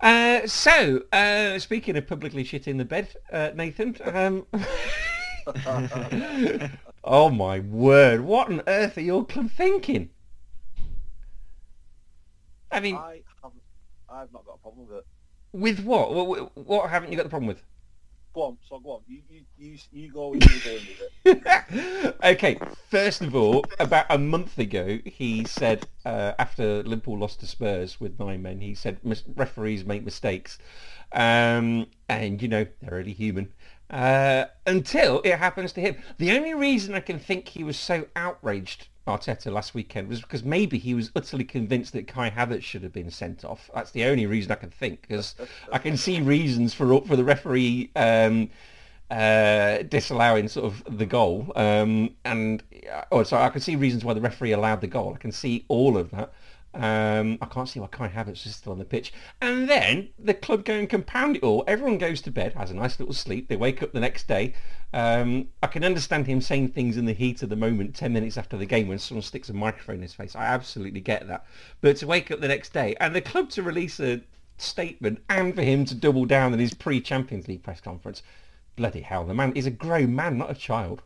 uh, so, uh, speaking of publicly shitting the bed, uh, Nathan, um, oh my word, what on earth are your club thinking? I mean, I haven't. I've not got a problem with it. with what? what? What haven't you got the problem with? Go on. So go on. You you you, you go. You go okay, first of all, about a month ago, he said uh, after Liverpool lost to Spurs with nine men, he said "Mis- referees make mistakes, um, and you know they're only human. Uh, until it happens to him. The only reason I can think he was so outraged, Arteta, last weekend was because maybe he was utterly convinced that Kai Havertz should have been sent off. That's the only reason I can think, because I can see reasons for for the referee. Um, uh, disallowing sort of the goal, um, and oh, sorry, I can see reasons why the referee allowed the goal. I can see all of that. Um, I can't see why Kai Havertz is still on the pitch. And then the club go and compound it all. Everyone goes to bed, has a nice little sleep. They wake up the next day. Um, I can understand him saying things in the heat of the moment, 10 minutes after the game when someone sticks a microphone in his face. I absolutely get that. But to wake up the next day and the club to release a statement and for him to double down in his pre-Champions League press conference, bloody hell, the man is a grown man, not a child.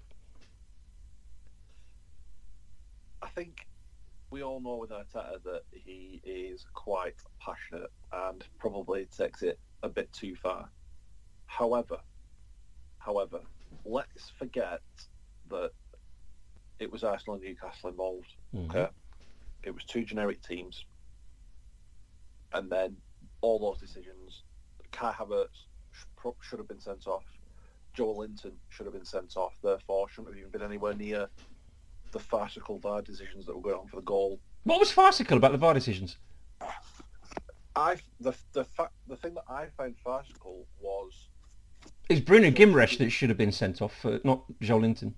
I think we all know with Arteta that he is quite passionate and probably takes it a bit too far. However, however, let's forget that it was Arsenal and Newcastle involved. Mhm. Okay, it was two generic teams, and then all those decisions. Kai Havertz should have been sent off. Joelinton should have been sent off. Therefore, shouldn't have even been anywhere near the farcical VAR decisions that were going on for the goal. What was farcical about the VAR decisions? I the the fact the thing that I found farcical was It's Bruno Guimarães that should have been sent off, uh, not Joelinton.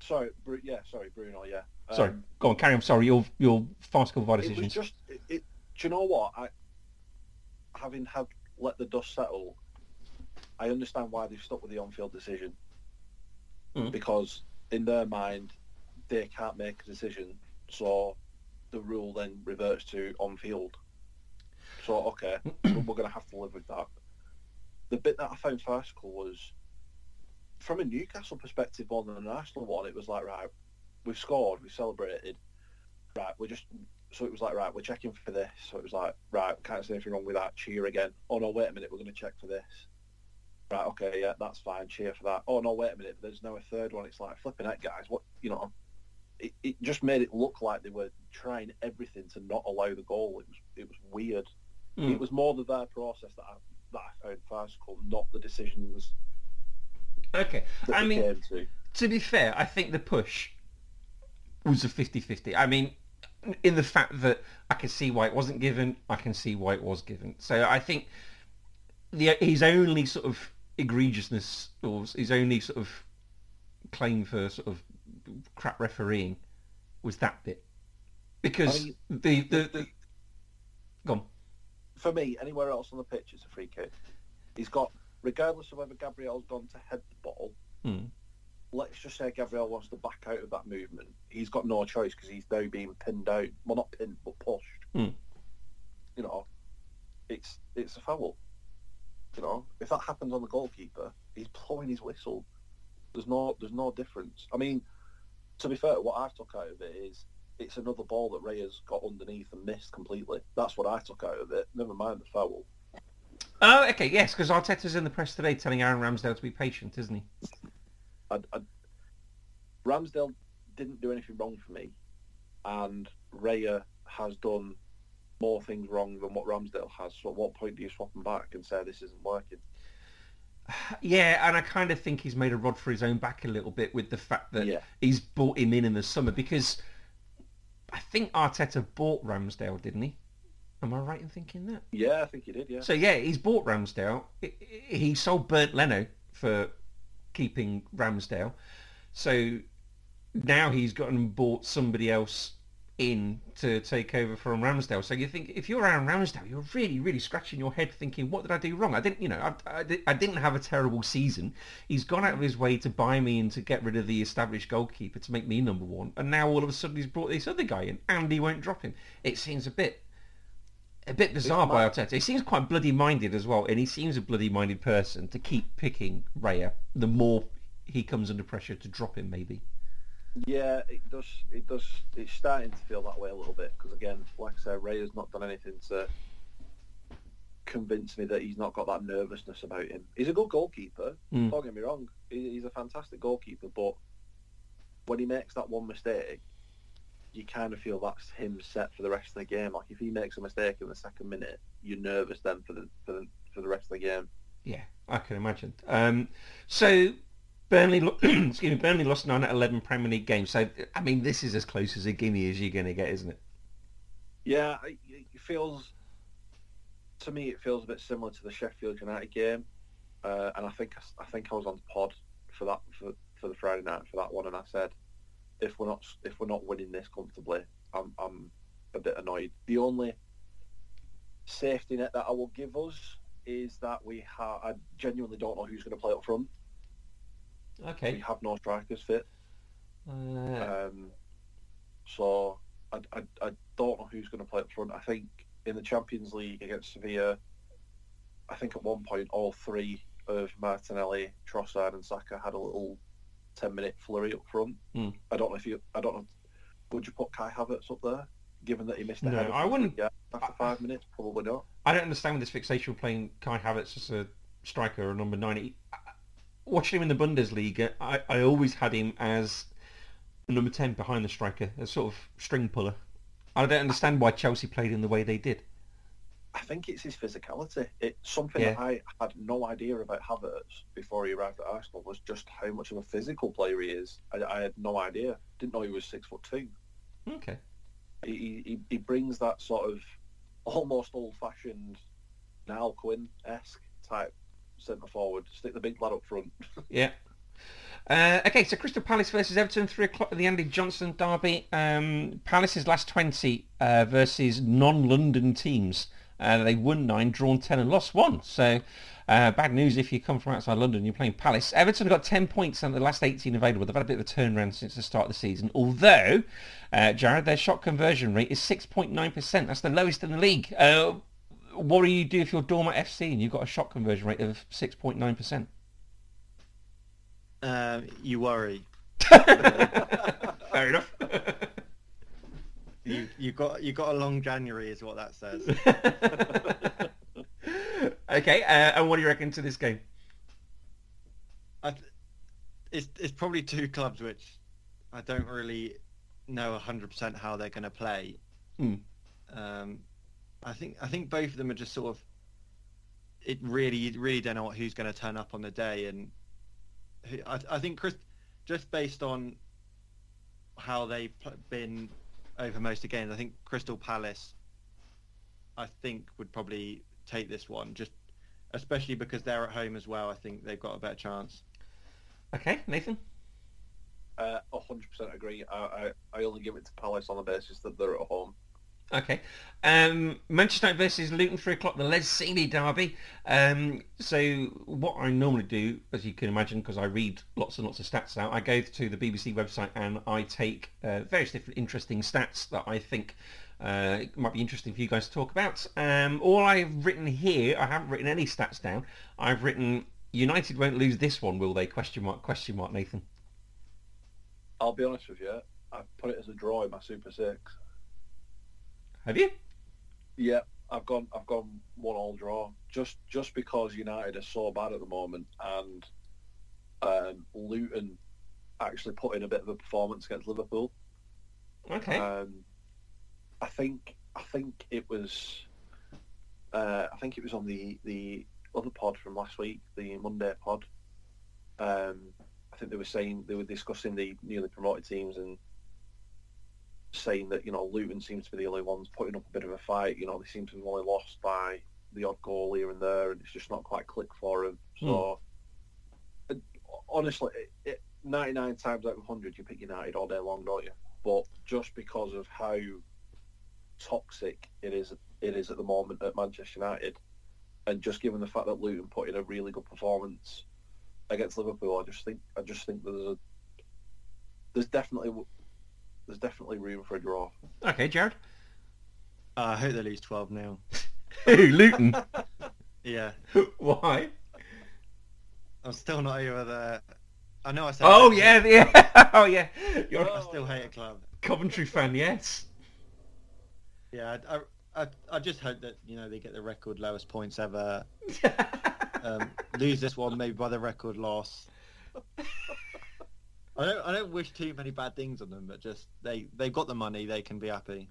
sorry, Bru- yeah, sorry, Bruno, yeah. Sorry, Um, go on, carry on. Sorry, your your farcical VAR decisions. it was just it, it. Do you know what? I having had let the dust settle, I understand why they've stuck with the on-field decision Mm. because in their mind they can't make a decision, so the rule then reverts to on-field. So okay, we're going to have to live with that. The bit that I found farcical was from a Newcastle perspective more than an Arsenal one. It was like right, we've scored, we've celebrated. Right, we're just so it was like right, we're checking for this. So it was like right, can't see anything wrong with that. Cheer again. Oh no, wait a minute, we're going to check for this. Right, okay, yeah, that's fine. Cheer for that. Oh no, wait a minute, there's now a third one. It's like flipping it, guys. What you know? It, it just made it look like they were trying everything to not allow the goal. It was it was weird. Mm. It was more the their process that I that I found farcical, not the decisions Okay, I mean, to. to be fair, I think the push was a 50-50. I mean, in the fact that I can see why it wasn't given, I can see why it was given. So I think the his only sort of egregiousness or his only sort of claim for sort of crap refereeing was that bit. Because I mean, the, the, the... Go on. For me, anywhere else on the pitch, it's a free kick. He's got, regardless of whether Gabriel's gone to head the ball, Hmm. let's just say Gabriel wants to back out of that movement. He's got no choice because he's now being pinned out. Well, not pinned, but pushed. Hmm. You know, it's it's a foul. You know, if that happens on the goalkeeper, he's blowing his whistle. There's no there's no difference. I mean, to be fair, what I took out of it is it's another ball that Raya got underneath and missed completely. That's what I took out of it. Never mind the foul. Oh, okay, yes, because Arteta's in the press today telling Aaron Ramsdale to be patient, isn't he? I, I, Ramsdale didn't do anything wrong for me, and Raya has done more things wrong than what Ramsdale has. So at what point do you swap them back and say this isn't working? Yeah, and I kind of think he's made a rod for his own back a little bit with the fact that Yeah. he's brought him in in the summer because I think Arteta bought Ramsdale, didn't he? Am I right in thinking that? Yeah, I think he did. Yeah, So yeah, he's bought Ramsdale. He- He sold Bernd Leno for keeping Ramsdale. So now he's gone and bought somebody else in to take over from Ramsdale. So you think if you're Aaron Ramsdale, you're really, really scratching your head thinking, what did I do wrong? I didn't, you know, I, I, I didn't have a terrible season. He's gone out of his way to buy me and to get rid of the established goalkeeper to make me number one. And now all of a sudden he's brought this other guy in and he won't drop him. It seems a bit a bit bizarre by. Arteta. He seems quite bloody minded as well, and he seems a bloody minded person to keep picking Raya. The more he comes under pressure to drop him, maybe. Yeah, it does. It does. It's starting to feel that way a little bit because again, like I said, Ray has not done anything to convince me that he's not got that nervousness about him. He's a good goalkeeper. Mm. Don't get me wrong. He's a fantastic goalkeeper, but when he makes that one mistake, you kind of feel that's him set for the rest of the game. Like if he makes a mistake in the second minute, you're nervous then for the for the for the rest of the game. Yeah, I can imagine. Um, so Burnley, excuse me, Burnley lost nine at eleven Premier League games. So I mean, this is as close as a gimme as you're going to get, isn't it? Yeah, it it feels to me it feels a bit similar to the Sheffield United game, uh, and I think I think I was on the pod for that for, for the Friday night for that one, and I said if we're not if we're not winning this comfortably, I'm I'm a bit annoyed. The only safety net that I will give us is that we have I genuinely don't know who's going to play up front. We have no strikers fit. Uh, Um, so I, I, I don't know who's going to play up front. I think in the Champions League against Sevilla, I think at one point all three of Martinelli, Trossard, and Saka had a little ten-minute flurry up front. Hmm. I don't know if you. I don't know. Would you put Kai Havertz up there, given that he missed a No, header? I wouldn't- Sevilla After five minutes, probably not. I don't understand with this fixation with playing Kai Havertz as a striker or number nine. He- Watching him in the Bundesliga, I, I always had him as number ten behind the striker, a sort of string puller. I don't understand why Chelsea played him the way they did. I think it's his physicality. It's something Yeah. that I had no idea about Havertz before he arrived at Arsenal was just how much of a physical player he is. I, I had no idea. Didn't know he was six foot two. Okay. He, he, he brings that sort of almost old-fashioned Niall Quinn-esque type centre forward. Stick the big lad up front. Yeah. Uh, okay, so Crystal Palace versus Everton, three o'clock at the Andy Johnson derby. Um, Palace's last twenty uh, versus non-London teams. Uh, they won nine, drawn ten, and lost one. So uh, bad news if you come from outside London. You're playing Palace. Everton got ten points and the last eighteen available. They've had a bit of a turnaround since the start of the season. Although, uh, Jared, their shot conversion rate is six point nine percent. That's the lowest in the league. Uh, what do you do if you're Dormer FC and you've got a shot conversion rate of six point nine percent? Um, you worry. Fair enough. You you got you got a long January, is what that says. okay, uh, and what do you reckon to this game? I th- it's it's probably two clubs which I don't really know hundred percent how they're going to play. Hmm. Um, I think I think both of them are just sort of. It really you really don't know what, who's going to turn up on the day, and who- I I think Chris, just based on how they've been over most of the games, I think Crystal Palace. I think would probably take this one, just especially because they're at home as well. I think they've got a better chance. Okay, Nathan. Uh, 100% agree. I, I, I only give it to Palace on the basis that they're at home. Okay. Um, Manchester United versus Luton, 3 o'clock, the Les Sealey derby. Um, so what I normally do, as you can imagine, because I read lots and lots of stats out, I go to the BBC website and I take uh, various different interesting stats that I think uh, might be interesting for you guys to talk about. Um, all I've written here, I haven't written any stats down. I've written United won't lose this one, will they? Question mark, question mark, Nathan. I'll be honest with you. I've put it as a draw in my Super Six. Have you? Yeah, I've gone. I've gone one all draw. Just just because United are so bad at the moment, and um, Luton actually put in a bit of a performance against Liverpool. Okay. Um, I think I think it was uh, I think it was on the the other pod from last week, the Monday pod. Um, I think they were saying they were discussing the newly promoted teams and saying that you know Luton seems to be the only ones putting up a bit of a fight. You know they seem to have only lost by the odd goal here and there, and it's just not quite click for them. So uh, honestly, it, it, 99 times out of 100 you pick United all day long, don't you? but just because of how toxic it is, it is at the moment at Manchester United, and just given the fact that Luton put in a really good performance against Liverpool, I just think I just think there's a there's definitely there's definitely room for a draw. Okay, Jared. Uh, I hope they lose 12 0. Who, Luton? Yeah, Why? I'm still not over the. I know I said. Oh that, yeah, but yeah. Oh yeah. You're I a still hate a club. Coventry fan, yes. Yeah, I, I, I, I just hope that you know they get the record lowest points ever. Um, lose this one maybe by the record loss. I don't I don't wish too many bad things on them, but just they they've got the money, they can be happy.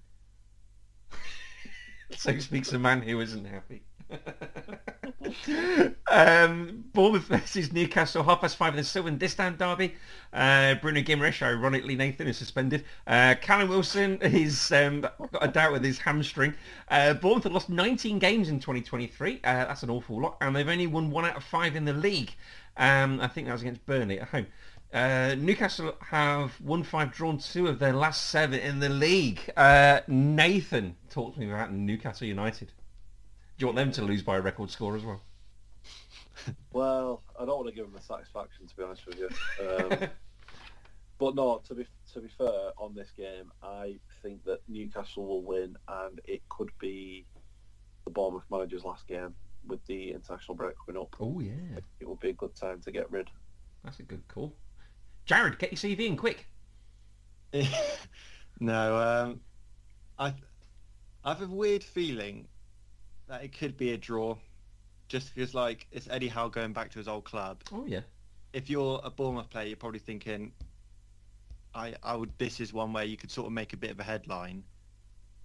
so speaks a man who isn't happy. um, Bournemouth versus Newcastle, half past five in the Sylvain Distin derby. Uh, Bruno Guimarães, ironically Nathan, is suspended. Uh, Callum Wilson is um, got a doubt with his hamstring. Uh, Bournemouth have lost 19 games in 2023. Uh, that's an awful lot, and they've only won one out of five in the league. Um, I think that was against Burnley at home. Uh, Newcastle have won five, drawn two of their last seven in the league. Uh, Nathan, talk to me about Newcastle United. Do you want them to lose by a record score as well? Well, I don't want to give them the satisfaction, to be honest with you. Um, but no, to be to be fair on this game, I think that Newcastle will win, and it could be the Bournemouth manager's last game with the international break coming up. Oh yeah, It will be a good time to get rid. that's a good call. Jared, get your CV in quick. no, um, I I have a weird feeling that it could be a draw. Just feels like it's Eddie Howe going back to his old club. Oh yeah. If you're a Bournemouth player, you're probably thinking, I I would. This is one where you could sort of make a bit of a headline,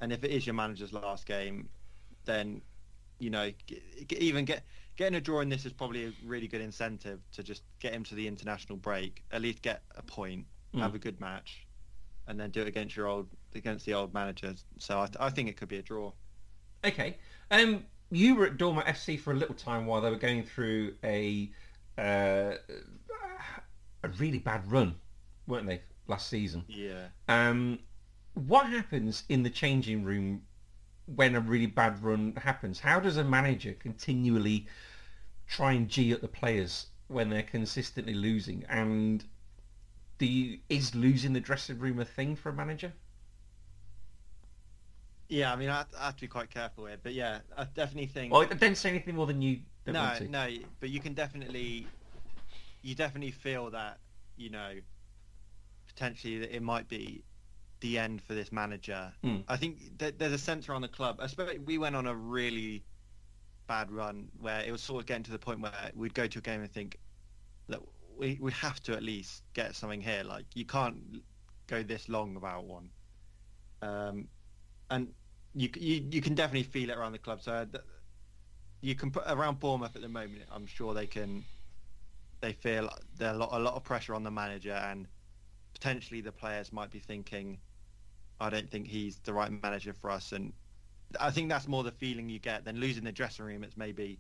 and if it is your manager's last game, then you know g- even get getting a draw in this is probably a really good incentive to just get him to the international break. At least get a point, Mm. have a good match, and then do it against your old against the old managers. So I, th- I think it could be a draw. Okay. Um, you were at Dormer FC for a little time while they were going through a uh, a really bad run, weren't they, last season? Yeah. Um, what happens in the changing room when a really bad run happens? How does a manager continually try and g at the players when they're consistently losing? And do you, is losing the dressing room a thing for a manager? Yeah, I mean, I have, I have to be quite careful here, but yeah, I definitely think. Well, I don't say anything more than you no, no, but you can definitely, you definitely feel that you know, potentially that it might be the end for this manager. Mm. I think th- there's a sense around the club. Especially we went on a really bad run where it was sort of getting to the point where we'd go to a game and think that we we have to at least get something here. Like you can't go this long without one. Um, and you you you can definitely feel it around the club. So. you can put around Bournemouth at the moment. I'm sure they can. They feel there's a lot, a lot of pressure on the manager, and potentially the players might be thinking, "I don't think he's the right manager for us." And I think that's more the feeling you get than losing the dressing room. It's maybe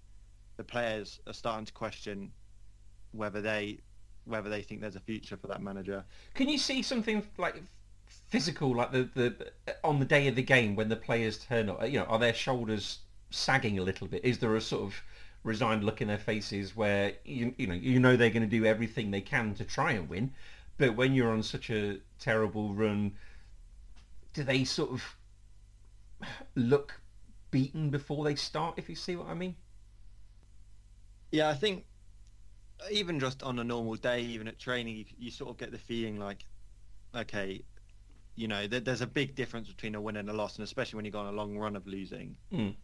the players are starting to question whether they whether they think there's a future for that manager. Can you see something like physical, like the, the on the day of the game when the players turn up? You know, are their shoulders sagging a little bit? Is there a sort of resigned look in their faces where you you know you know they're going to do everything they can to try and win, but when you're on such a terrible run, do they sort of look beaten before they start? If you see what I mean? Yeah, I think even just on a normal day, even at training, you, you sort of get the feeling like, okay, you know, there, there's a big difference between a win and a loss, and especially when you go on a long run of losing, Mm.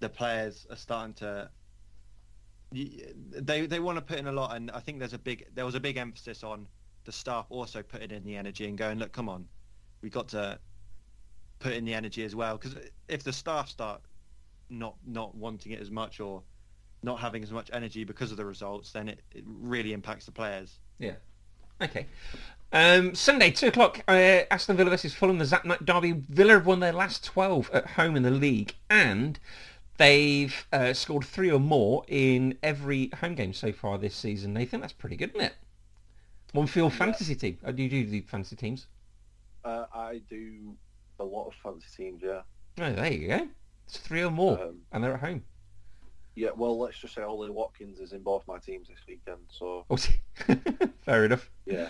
the players are starting to. They they want to put in a lot, and I think there's a big there was a big emphasis on the staff also putting in the energy and going, look, come on, we got to put in the energy as well, because if the staff start not not wanting it as much or not having as much energy because of the results, then it, it really impacts the players. Yeah. Okay. Um, Sunday, 2 o'clock, uh, Aston Villa versus Fulham, the Zat Knight Derby. Villa have won their last 12 at home in the league, and they've uh, scored three or more in every home game so far this season. Nathan, that's pretty good, isn't it? One field fantasy team. Uh, do you do the fantasy teams? Uh, I do a lot of fancy teams. Yeah. Oh, there you go. It's three or more, Um, and they're at home. yeah. Well, let's just say Ollie Watkins is in both my teams this weekend. So Oh, Fair enough. yeah,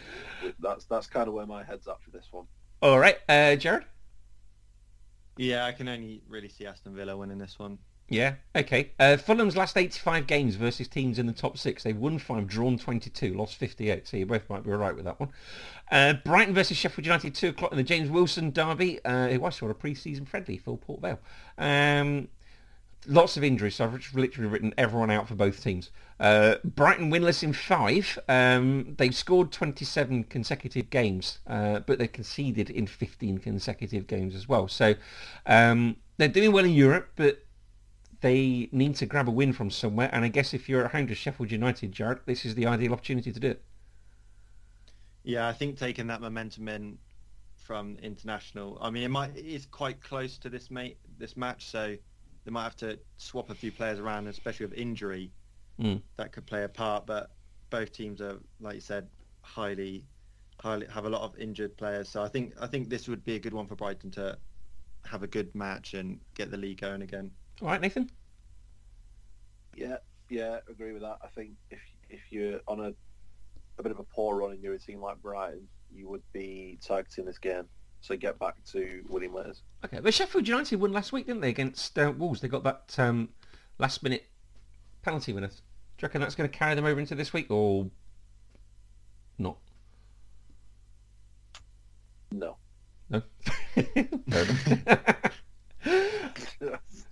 that's that's kind of where my head's at for this one. All right, uh, Jared. Yeah, I can only really see Aston Villa winning this one. Yeah, okay. Uh, Fulham's last 85 games versus teams in the top six. They've won five, drawn 22, lost 58. So you both might be all right with that one. Uh, Brighton versus Sheffield United, 2 o'clock in the James Wilson derby. Uh, it was sort of pre-season friendly for Port Vale. Um, lots of injuries, so I've literally written everyone out for both teams. Uh, Brighton winless in five. Um, they've scored 27 consecutive games, uh, but they've conceded in 15 consecutive games as well. So um, they're doing well in Europe, but they need to grab a win from somewhere. And I guess if you're at home to Sheffield United, Jared, this is the ideal opportunity to do it. Yeah, I think taking that momentum in from international. I mean, it might it is quite close to this mate this match, so they might have to swap a few players around, especially with injury. Mm. That could play a part, but both teams are, like you said, highly, highly have a lot of injured players. So I think I think this would be a good one for Brighton to have a good match and get the league going again. All right, Nathan. Yeah, yeah, agree with that. I think if if you're on a a bit of a poor run and you're a team like Brighton, you would be targeting this game to get back to winning ways. Okay, but Sheffield United won last week, didn't they, against uh, Wolves? They got that um, last-minute penalty winner. Do you reckon that's going to carry them over into this week, or not? No, No.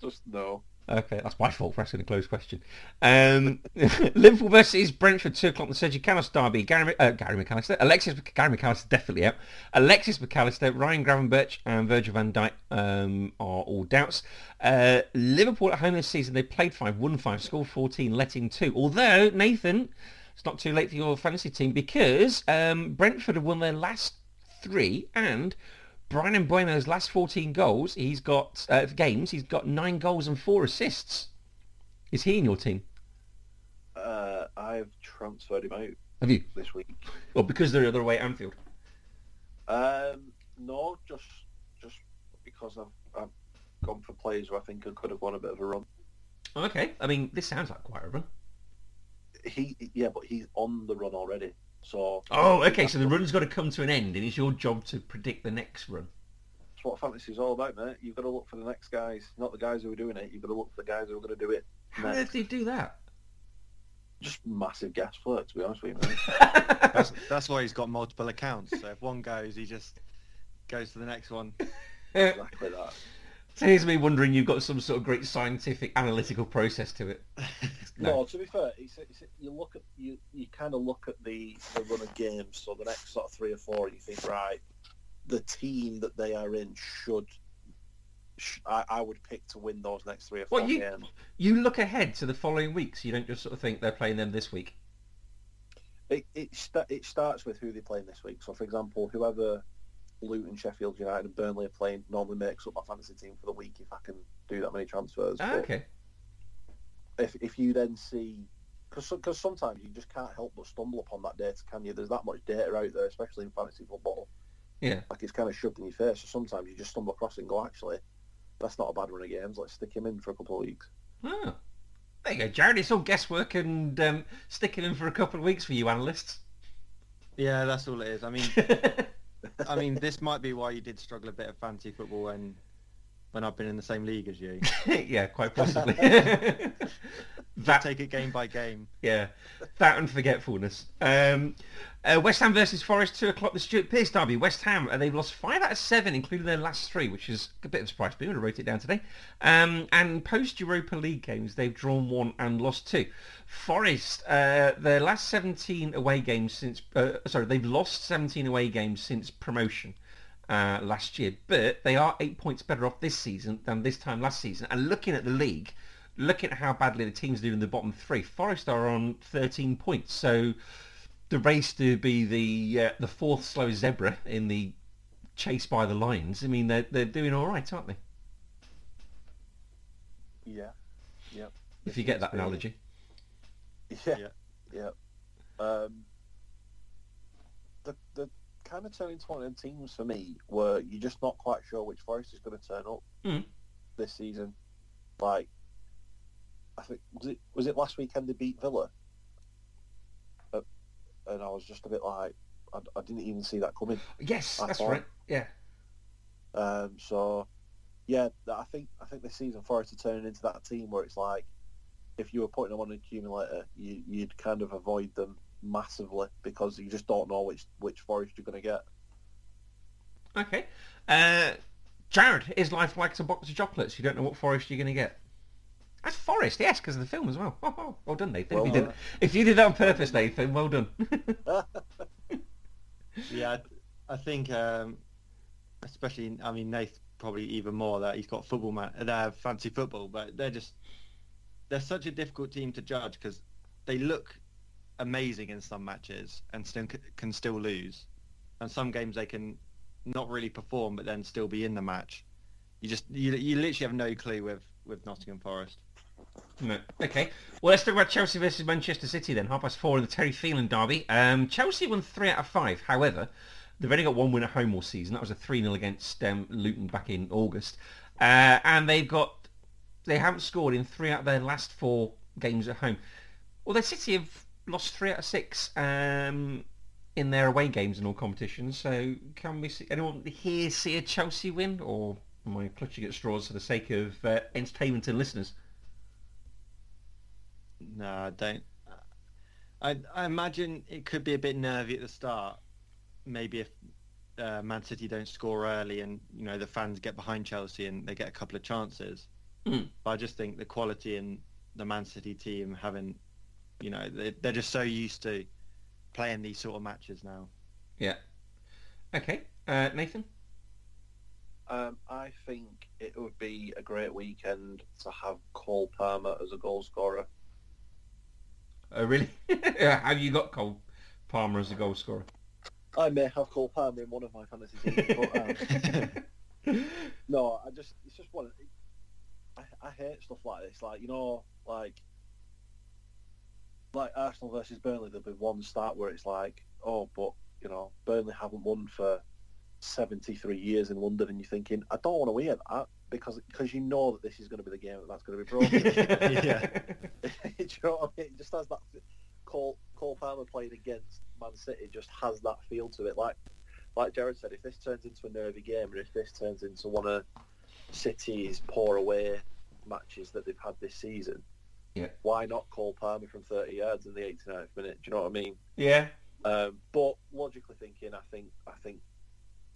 Just no. Okay, that's my fault for asking a closed question. Um, Liverpool versus Brentford, 2 o'clock on the Sergio Canos derby. Gary, uh, Gary McAllister, Alexis, Gary McAllister definitely out. Alexis Mac Allister, Ryan Gravenberch and Virgil van Dijk um, are all doubts. Uh, Liverpool at home this season, they played 5, won 5, scored 14, let in 2. Although, Nathan, it's not too late for your fantasy team because um, Brentford have won their last three and Bryan Mbeumo's last 14 goals, he's got uh, games, he's got nine goals and four assists. Is he in your team? Uh, I've transferred him out Have you? this week. Well, because they're the other way at Anfield. Um, no, just just because I've, I've gone for players who I think I could have won a bit of a run. Okay, I mean, this sounds like quite a run. He, yeah, but he's on the run already. So Oh, okay, so the run's got to come to an end, and it's your job to predict the next run. That's what fantasy's all about, mate. You've got to look for the next guys, not the guys who are doing it. You've got to look for the guys who are going to do it How next. did they do that? Just massive gas flirt, to be honest with you, mate. That's, that's why he's got multiple accounts. So if one goes, he just goes to the next one. exactly that. So here's me wondering you've got some sort of great scientific analytical process to it. No. No, to be fair, it's, it's, you look at you, you kind of look at the, the run of games. So the next sort of three or four, and you think, right, the team that they are in should. sh I, I would pick to win those next three or four Well, you- games. You look ahead to the following weeks. You don't just sort of think they're playing them this week. It it, sta it starts with who they're playing this week. So, for example, whoever Luton, Sheffield United, and Burnley are playing normally makes up my fantasy team for the week if I can do that many transfers. Ah, okay. If if you then see, because sometimes you just can't help but stumble upon that data, can you? There's that much data out there, especially in fantasy football. Yeah. Like it's kind of shoved in your face. So sometimes you just stumble across it and go, actually, that's not a bad run of games. Let's stick him in for a couple of weeks. Oh. There you go, Jared. It's all guesswork and um, sticking in for a couple of weeks for you analysts. Yeah, that's all it is. I mean, I mean, this might be why you did struggle a bit of fantasy football when, when I've been in the same league as you. yeah, quite possibly. That, take it game by game. yeah, that and forgetfulness. Um, uh, West Ham versus Forest, two o'clock. The Stuart Pearce derby. West Ham, uh, they've lost five out of seven, including their last three, which is a bit of a surprise to me. I wrote it down today. Um, and post Europa League games, they've drawn one and lost two. Forest, uh, their last 17 away games since, uh, sorry, they've lost 17 away games since promotion uh, last year, but they are eight points better off this season than this time last season. And looking at the league, looking at how badly the teams do in the bottom three, Forest are on 13 points. So the race to be the uh, the fourth slow zebra in the chase by the Lions. I mean, they're they're doing all right, aren't they? Yeah. Yep. If you get that analogy. Yeah. Yeah. Yeah. Um, the the kind of turned into one of them teams for me where you're just not quite sure which Forest is going to turn up Mm. this season. Like, I think was it was it last weekend they beat Villa, Uh, and I was just a bit like, I, I didn't even see that coming. Yes, that's right. Yeah. Um, so, yeah, I think I think this season Forest are turning into that team where it's like, if you were putting them on an accumulator, you, you'd kind of avoid them massively because you just don't know which which Forest you're going to get. Okay. Uh, Jared, is life like a box of chocolates? You don't know what forest you're going to get. That's Forest, yes, because of the film as well. Oh, oh, well done, Nathan. Well if, you done. did, if you did that on purpose, Nathan, well done. Yeah, I, I think, um, especially, I mean, Nathan probably even more that he's got football man, uh, fancy football, but they're just they're such a difficult team to judge because they look amazing in some matches and still can still lose, and some games they can not really perform but then still be in the match. You just you, you literally have no clue with with Nottingham Forest. No. Okay. Well, let's talk about Chelsea versus Manchester City then. Half past four in the Terry Phelan derby. Um, Chelsea won three out of five. However, they've only got one win at home all season. That was a 3-0 against um, Luton back in August. Uh, and they've got... They haven't scored in three out of their last four games at home. Well, their City have lost three out of six um, in their away games in all competitions. So can we see... Anyone here see a Chelsea win? Or am I clutching at straws for the sake of uh, entertainment and listeners? No, I don't. I I imagine it could be a bit nervy at the start. Maybe if uh, Man City don't score early and you know the fans get behind Chelsea and they get a couple of chances. Mm. But I just think the quality in the Man City team having, you know, they, they're just so used to playing these sort of matches now. Yeah. Okay. Uh, Nathan? Um, I think it would be a great weekend to have Cole Palmer as a goal scorer. Oh, really? Have you got Cole Palmer as a goal scorer? I may have Cole Palmer in one of my fantasy teams, but um, no, I just it's just one. I, I hate stuff like this. Like you know, like like Arsenal versus Burnley. There'll be one start where it's like, oh, but you know, Burnley haven't won for seventy three years in London, and you're thinking, I don't want to hear that because because you know that this is going to be the game that that's going to be broken. Yeah. Do you know what I mean? It just has that Cole Cole Palmer playing against Man City just has that feel to it. Like like Jared said, if this turns into a nervy game, and if this turns into one of City's poor away matches that they've had this season, Yeah. why not Cole Palmer from 30 yards in the 89th minute? Do you know what I mean? yeah. Um, but logically thinking, I think I think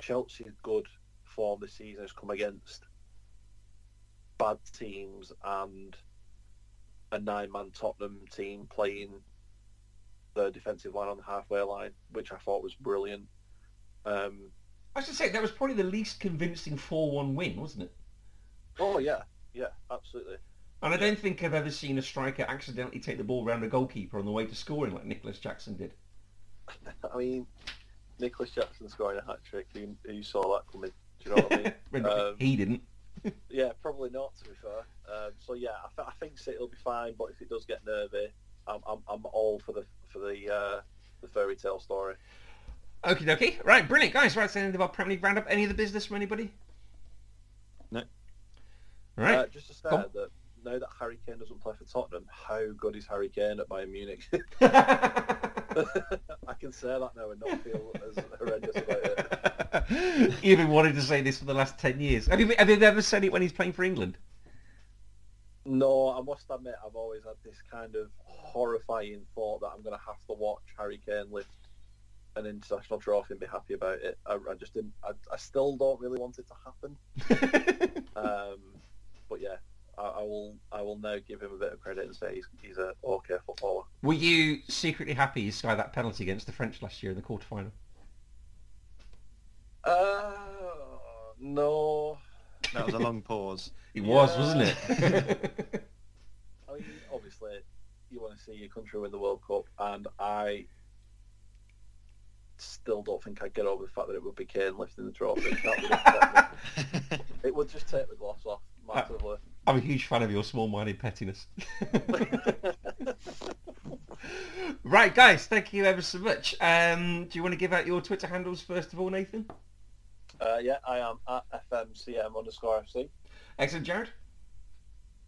Chelsea's good form this season has come against bad teams and a nine-man Tottenham team playing the defensive line on the halfway line, which I thought was brilliant. Um, I should say, that was probably the least convincing 4-1 win, wasn't it? oh yeah, yeah, absolutely. And I don't think I've ever seen a striker accidentally take the ball round a goalkeeper on the way to scoring like Nicolas Jackson did. I mean, Nicolas Jackson scoring a hat trick. Who, who saw that coming? Do you know what I mean? Um, he didn't. Yeah, probably not. To be fair, um, so yeah, I, th- I think City will be fine. But if it does get nervy, I'm I'm, I'm all for the for the uh, the fairy tale story. Okie dokie. Right, brilliant. Guys, right, that's the end of our Premier League roundup. Any other business from anybody? No. All right. Uh, just to say that now that Harry Kane doesn't play for Tottenham, how good is Harry Kane at Bayern Munich? I can say that now and not feel as horrendous about it. You've been wanting to say this for the last 10 years. Have you, have you ever said it when he's playing for England? No, I must admit, I've always had this kind of horrifying thought that I'm going to have to watch Harry Kane lift an international trophy and be happy about it. I, I just didn't. I, I still don't really want it to happen. Um, but yeah, I, I will. I will now give him a bit of credit and say he's, he's a okay footballer. Were you secretly happy you skied that penalty against the French last year in the quarter-final? Uh, no. That was a long pause. It was, Yeah. wasn't it? I mean, obviously, you want to see your country win the World Cup, and I still don't think I'd get over the fact that it would be Kane lifting the trophy. Would it would just take the gloss off massively. I'm a huge fan of your small-minded pettiness. Right, guys, thank you ever so much. Um, do you want to give out your Twitter handles first of all, Nathan? Uh, yeah, I am at FMCM underscore FC. Excellent, Jared.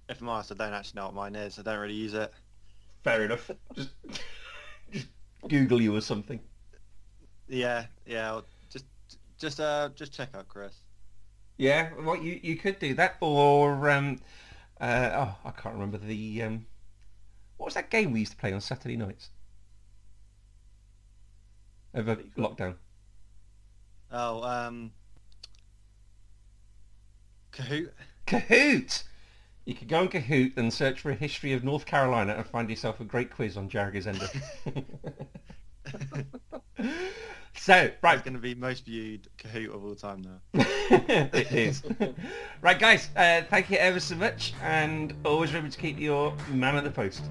If I'm honest, I don't actually know what mine is. I don't really use it. Fair enough. Just, just Google you or something. Yeah, yeah. I'll Just, just, uh, just check out Chris. Yeah, well, you you could do that, or um, uh, oh, I can't remember the um, what was that game we used to play on Saturday nights over lockdown. Oh, um, Kahoot. Kahoot! You could go on Kahoot and search for a history of North Carolina and find yourself a great quiz on Jarrah Ender. so, right. It's going to be most viewed Kahoot of all time now. it is. right, guys, uh, thank you ever so much, and always remember to keep your man at the post.